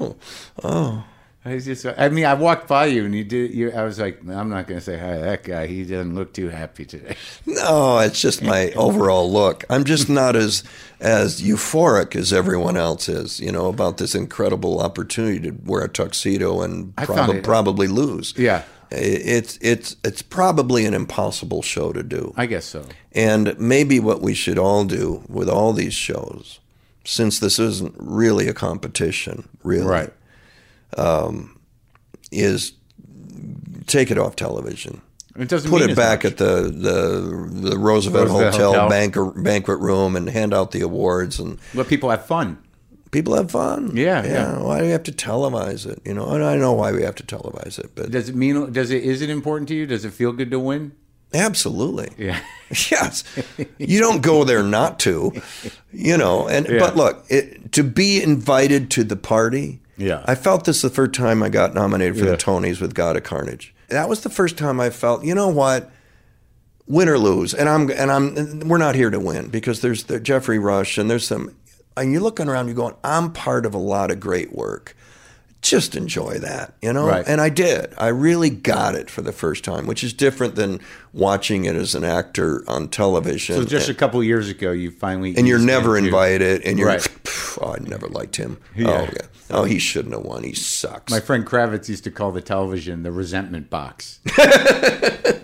oh. Oh. I was just, I mean, I walked by you and you did, you, I was like, I'm not going to say hi to that guy. He doesn't look too happy today. No, it's just my overall look. I'm just not as as euphoric as everyone else is, you know, about this incredible opportunity to wear a tuxedo and I prob- it- probably lose. Yeah. It's it's it's probably an impossible show to do. I guess so. And maybe what we should all do with all these shows, since this isn't really a competition, really, right, um, is take it off television. It doesn't Put it back much. at the, the, the Roosevelt, Roosevelt Hotel, Hotel. Banquet, banquet room and hand out the awards and Let people have fun. People have fun. Yeah, yeah. Why do we have to televise it? You know, and I know why we have to televise it, but Does it mean, does it, is it important to you? Does it feel good to win? absolutely. Yeah. Yes, you don't go there not to, you know. And but look, it, to be invited to the party. Yeah. I felt this the first time I got nominated for Yeah. the Tonys with God of Carnage. That was the first time I felt, you know what, win or lose, and I'm and I'm we're not here to win because there's the Geoffrey Rush and there's some, and you're looking around, you're going, I'm part of a lot of great work. Just enjoy that, you know. Right. And I did. I really got it for the first time, which is different than watching it as an actor on television. So just a and, couple years ago, you finally. and you're never invited, and you're, Right. Oh, I never liked him. Yeah. Oh, uh, yeah. Oh, he shouldn't have won. He sucks. My friend Kravitz used to call the television the resentment box.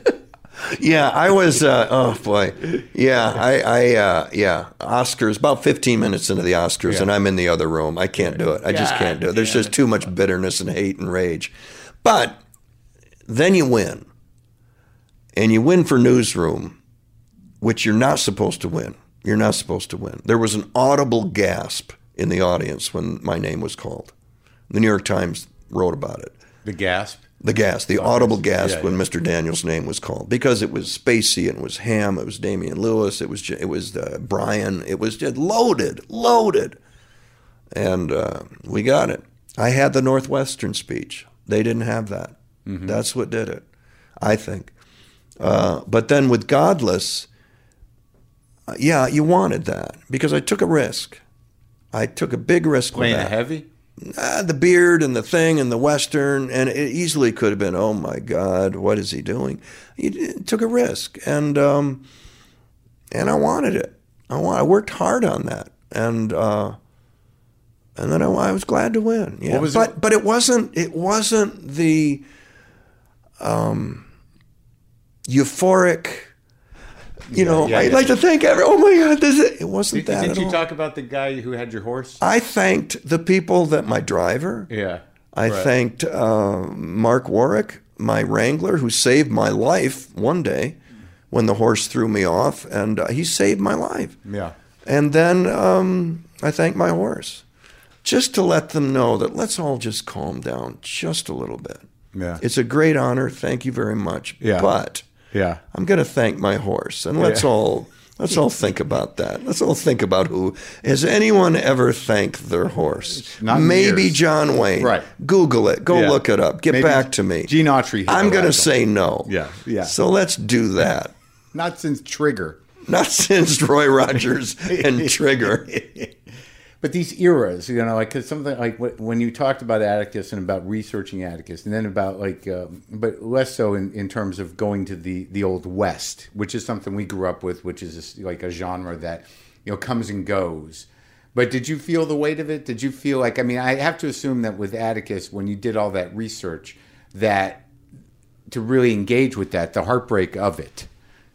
Yeah, I was. Uh, oh boy, yeah, I, I, uh, yeah, Oscars. About 15 minutes into the Oscars, Yeah. and I'm in the other room. I can't do it. I just can't do it. There's damn just too much bitterness and hate and rage. But then you win, and you win for Newsroom, which you're not supposed to win. You're not supposed to win. There was an audible gasp in the audience when my name was called. The New York Times wrote about it. The gasp. The gas, the audible gasp Yeah, when Mr. Daniels' name was called, because it was Spacey and it was Hamm, it was Damian Lewis, it was it was uh, Bryan, it was just loaded, loaded, and uh, we got it. I had the Northwestern speech; they didn't have that. That's what did it, I think. Uh, but then with Godless, uh, yeah, you wanted that because I took a risk. I took a big risk Playing with that heavy. Ah, the beard and the thing and the western, and it easily could have been, oh my God, what is he doing? He took a risk, and um, and I wanted it. I want, I worked hard on that, and uh, and then I, I was glad to win. Yeah, but it- but it wasn't it wasn't the um, euphoric. You know, yeah, I'd yeah. like to thank every. Oh my God, this is, it wasn't Did, that did you all. talk about the guy who had your horse? I thanked the people that my driver. Yeah. I Right. thanked uh, Mark Warwick, my wrangler, who saved my life one day when the horse threw me off, and uh, he saved my life. Yeah. And then um, I thanked my horse, just to let them know that let's all just calm down just a little bit. Yeah. It's a great honor. Thank you very much. Yeah. But Yeah. I'm going to thank my horse, and let's Yeah. all let's all think about that. Let's all think about who has anyone ever thanked their horse? Not Maybe years. John Wayne. Right. Google it. Go Yeah. look it up. Get Maybe back to me. Gene Autry. I'm going to last say no. Yeah, yeah. So let's do that. not since Trigger. Not since Roy Rogers and Trigger. But these eras, you know, like cause something like when you talked about Atticus and about researching Atticus, and then about like, um, but less so in, in terms of going to the the old West, which is something we grew up with, which is a like a genre that you know comes and goes. But did you feel the weight of it? Did you feel like? I mean, I have to assume that with Atticus, when you did all that research, that to really engage with that, the heartbreak of it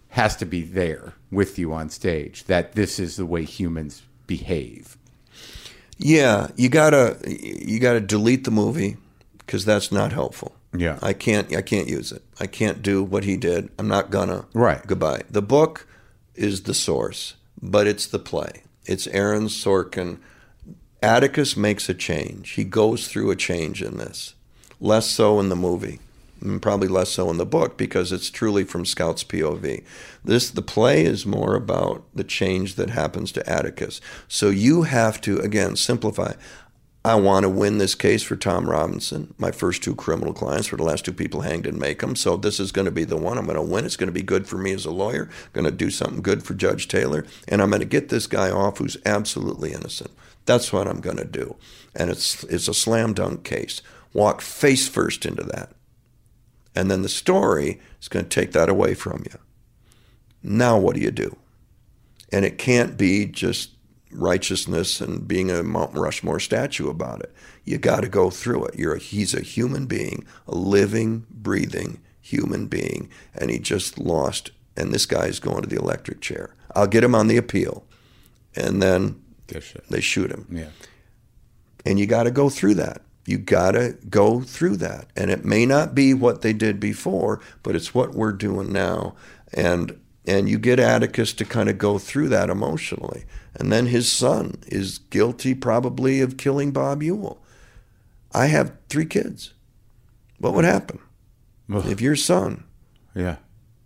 has to be there with you on stage. That this is the way humans behave. Yeah, you gotta you gotta delete the movie because that's not helpful. Yeah. I can't I can't use it. I can't do what he did. I'm not gonna. Right. Goodbye. The book is the source, but it's the play. It's Aaron Sorkin. Atticus makes a change. He goes through a change in this. Less so in the movie. Probably less so in the book because it's truly from Scout's POV. This the play is more about the change that happens to Atticus. So you have to again simplify. I want to win this case for Tom Robinson. My first two criminal clients were the last two people hanged in Maycomb. So this is going to be the one. I'm going to win. It's going to be good for me as a lawyer. I'm Going to do something good for Judge Taylor. And I'm going to get this guy off who's absolutely innocent. That's what I'm going to do. And it's, it's a slam dunk case. walk face first into that. And then the story is going to take that away from you. Now, what do you do? And it can't be just righteousness and being a Mount Rushmore statue about it. You got to go through it. You're a, he's a human being, a living, breathing human being, and he just lost. And this guy's going to the electric chair. I'll get him on the appeal, and then they shoot him. Yeah. And you got to go through that. You got to go through that. And it may not be what they did before, but it's what we're doing now. And and you get Atticus to kind of go through that emotionally. And then his son is guilty probably of killing Bob Ewell. I have three kids. What would happen Ugh. if your son Yeah.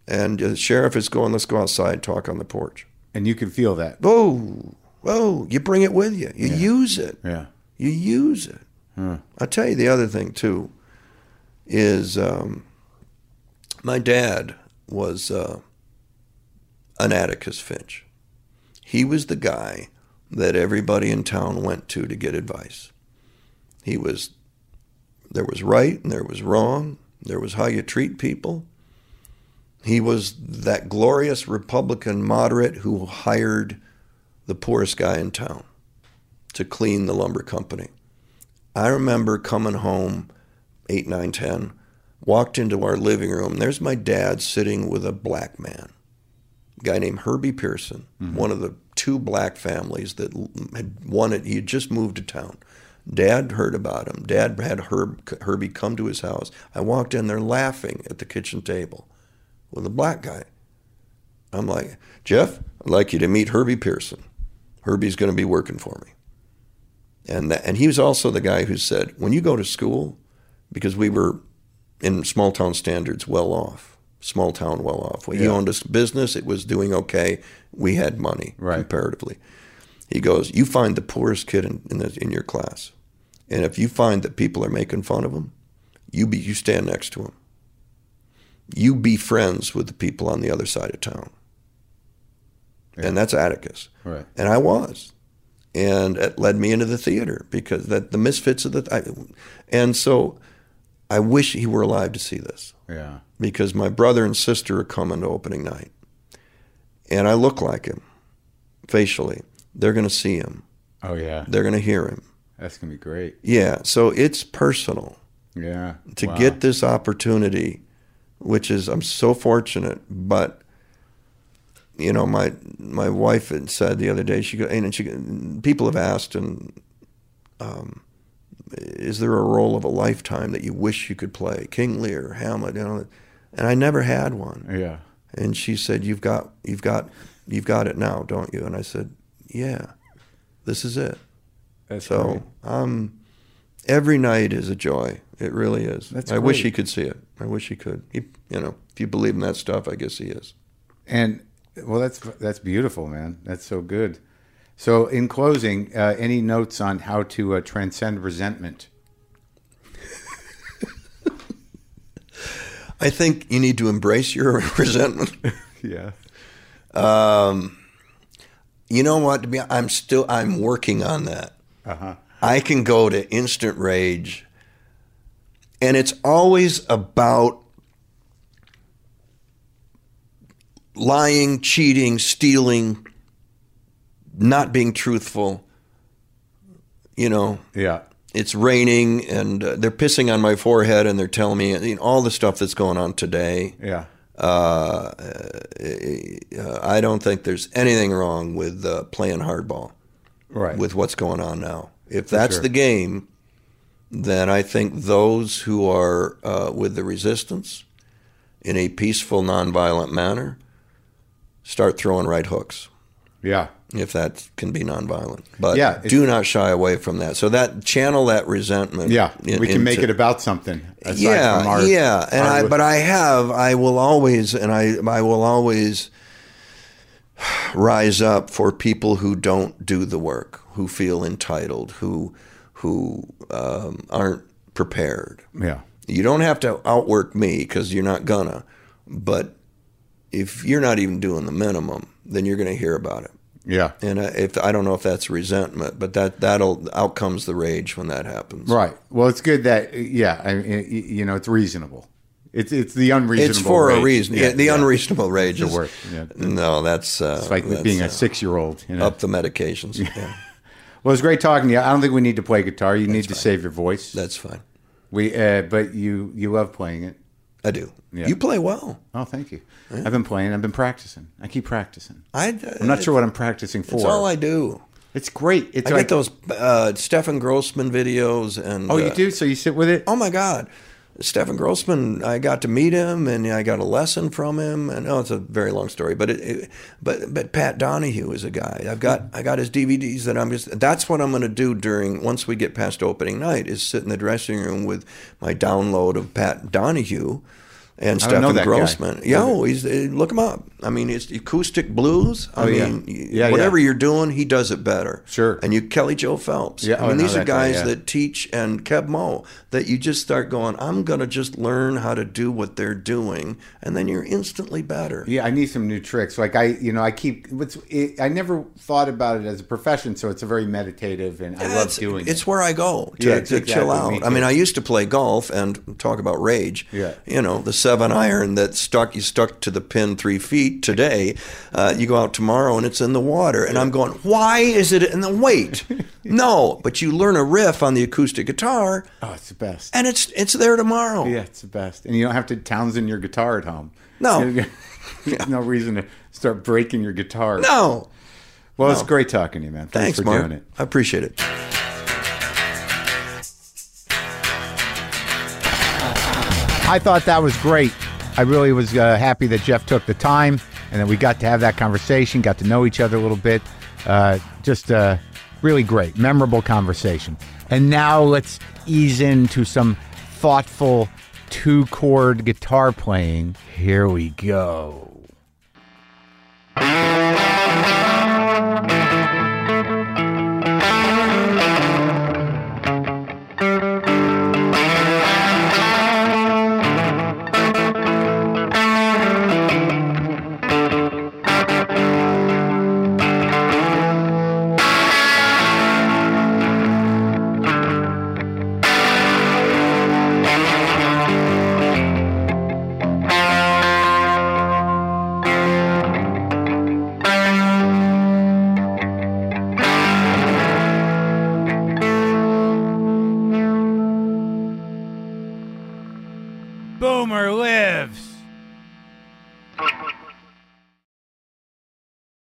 and the sheriff is going, let's go outside, talk on the porch? And you can feel that. Whoa, whoa, you bring it with you. You use it. Yeah. You use it. Huh. I'll tell you the other thing too is um, my dad was uh, an Atticus Finch. He was the guy that everybody in town went to to get advice. He was there was right and there was wrong. There was how you treat people. He was that glorious Republican moderate who hired the poorest guy in town to clean the lumber company. I remember coming home, 8, 9, 10, walked into our living room. There's my dad sitting with a black man, a guy named Herbie Pearson, mm-hmm. one of the two black families that had won it. He had just moved to town. Dad heard about him. Dad had Herb, Herbie come to his house. I walked in there laughing at the kitchen table with a black guy. I'm like, Jeff, I'd like you to meet Herbie Pearson. Herbie's going to be working for me. And that, and he was also the guy who said, when you go to school, because we were in small town standards well off, small town well off. He Yeah. owned a business, it was doing okay. We had money Right. comparatively. He goes, you find the poorest kid in in, the, in your class, and if you find that people are making fun of him, you be you stand next to him. You be friends with the people on the other side of town. Yeah. And that's Atticus. Right. And I was. And it led me into the theater because that the misfits of the I, and so I wish he were alive to see this Yeah. because my brother and sister are coming to opening night. And I look like him facially. They're going to see him. Oh yeah. They're going to hear him. That's gonna be great. Yeah, so it's personal Yeah. to Wow. get this opportunity, which is I'm so fortunate. But you know, my my wife had said the other day, she go, and she people have asked, and um, is there a role of a lifetime that you wish you could play, King Lear, Hamlet, you know? And I never had one. Yeah. And she said, "You've got, you've got, you've got it now, don't you?" And I said, "Yeah, this is it." That's So great. um, every night is a joy. It really is. That's I wish he could see it. I wish he could. He, you know, if you believe in that stuff, I guess he is. And well, that's that's beautiful, man. That's so good. So, in closing, uh, any notes on how to uh, transcend resentment? I think you need to embrace your resentment. Yeah. Um, You know what? To be, I'm still. I'm working on that. Uh huh. I can go to instant rage, and it's always about lying, cheating, stealing, not being truthful. You know, Yeah. it's raining and uh, they're pissing on my forehead and they're telling me you know, all the stuff that's going on today. Yeah. Uh, uh, I don't think there's anything wrong with uh, playing hardball Right. with what's going on now. If that's sure. the game, then I think those who are uh, with the resistance in a peaceful, nonviolent manner start throwing right hooks. yeah. If that can be nonviolent, but Yeah, do not shy away from that. So that channel that resentment. Yeah. in- we can make it about something. yeah, from our- yeah, and I, but I have, I will always, and I, I will always rise up for people who don't do the work, who feel entitled, who, who um, aren't prepared. yeah. You don't have to outwork me because you're not gonna, but if you're not even doing the minimum, then you're going to hear about it. Yeah. And uh, if I don't know if that's resentment, but that that'll out comes the rage when that happens. Right. Well, it's good that yeah, I mean, you know, it's reasonable. It's it's the unreasonable. It's for rage. a reason. Yeah, the yeah. unreasonable rage is worst, yeah. No, that's uh, It's like that's, being uh, a six-year-old. You know? up the medications. Yeah, Well, it's great talking to you. I don't think we need to play guitar. You need to save your voice. that's fine. We, uh, but you you love playing it. I do. Yeah. You play well. Oh, thank you. I've been playing. I've been practicing. I keep practicing. I, I'm not sure what I'm practicing for. It's all I do. it's great. It's I like get those uh, Stefan Grossman videos and. Oh, you uh, do? So you sit with it? Oh my God, Stefan Grossman! I got to meet him, and I got a lesson from him. And oh, it's a very long story, but it, it but but Pat Donahue is a guy. I've got hmm. I got his DVDs that I'm just. That's what I'm going to do during once we get past opening night. Is sit in the dressing room with my download of Pat Donahue. And I don't know Stefan that guy. Grossman. Yeah, oh, he's uh, look him up. I mean, it's acoustic blues. I Oh, mean, Yeah, whatever yeah. you're doing, he does it better. Sure. And you, Kelly Joe Phelps. Yeah, I oh, mean, know these are that guy, guys yeah. that teach and Keb' Mo' that you just start going, I'm going to just learn how to do what they're doing, and then you're instantly better. Yeah, I need some new tricks. Like I, you know, I keep. It, I never thought about it as a profession, so it's a very meditative, and I love doing it's it. where I go to, Yeah, to exactly, chill out. I mean, I used to play golf and talk about rage. Yeah. You know, the seven iron that stuck you stuck to the pin three feet today. Uh, you go out tomorrow and it's in the water, and I'm going, why is it in the weight? no, but you learn a riff on the acoustic guitar, Oh, it's the best. and it's it's there tomorrow. Yeah, it's the best, and you don't have to Townshend your guitar at home. No. There's no reason to start breaking your guitar. No. Well, it's great talking to you, man. Thanks, Thanks, for Marc. doing it. I appreciate it. I thought that was great. I really was uh, happy that Jeff took the time and that we got to have that conversation, got to know each other a little bit. Uh, just uh, really great, memorable conversation. And now let's ease into some thoughtful two chord guitar playing. Here we go.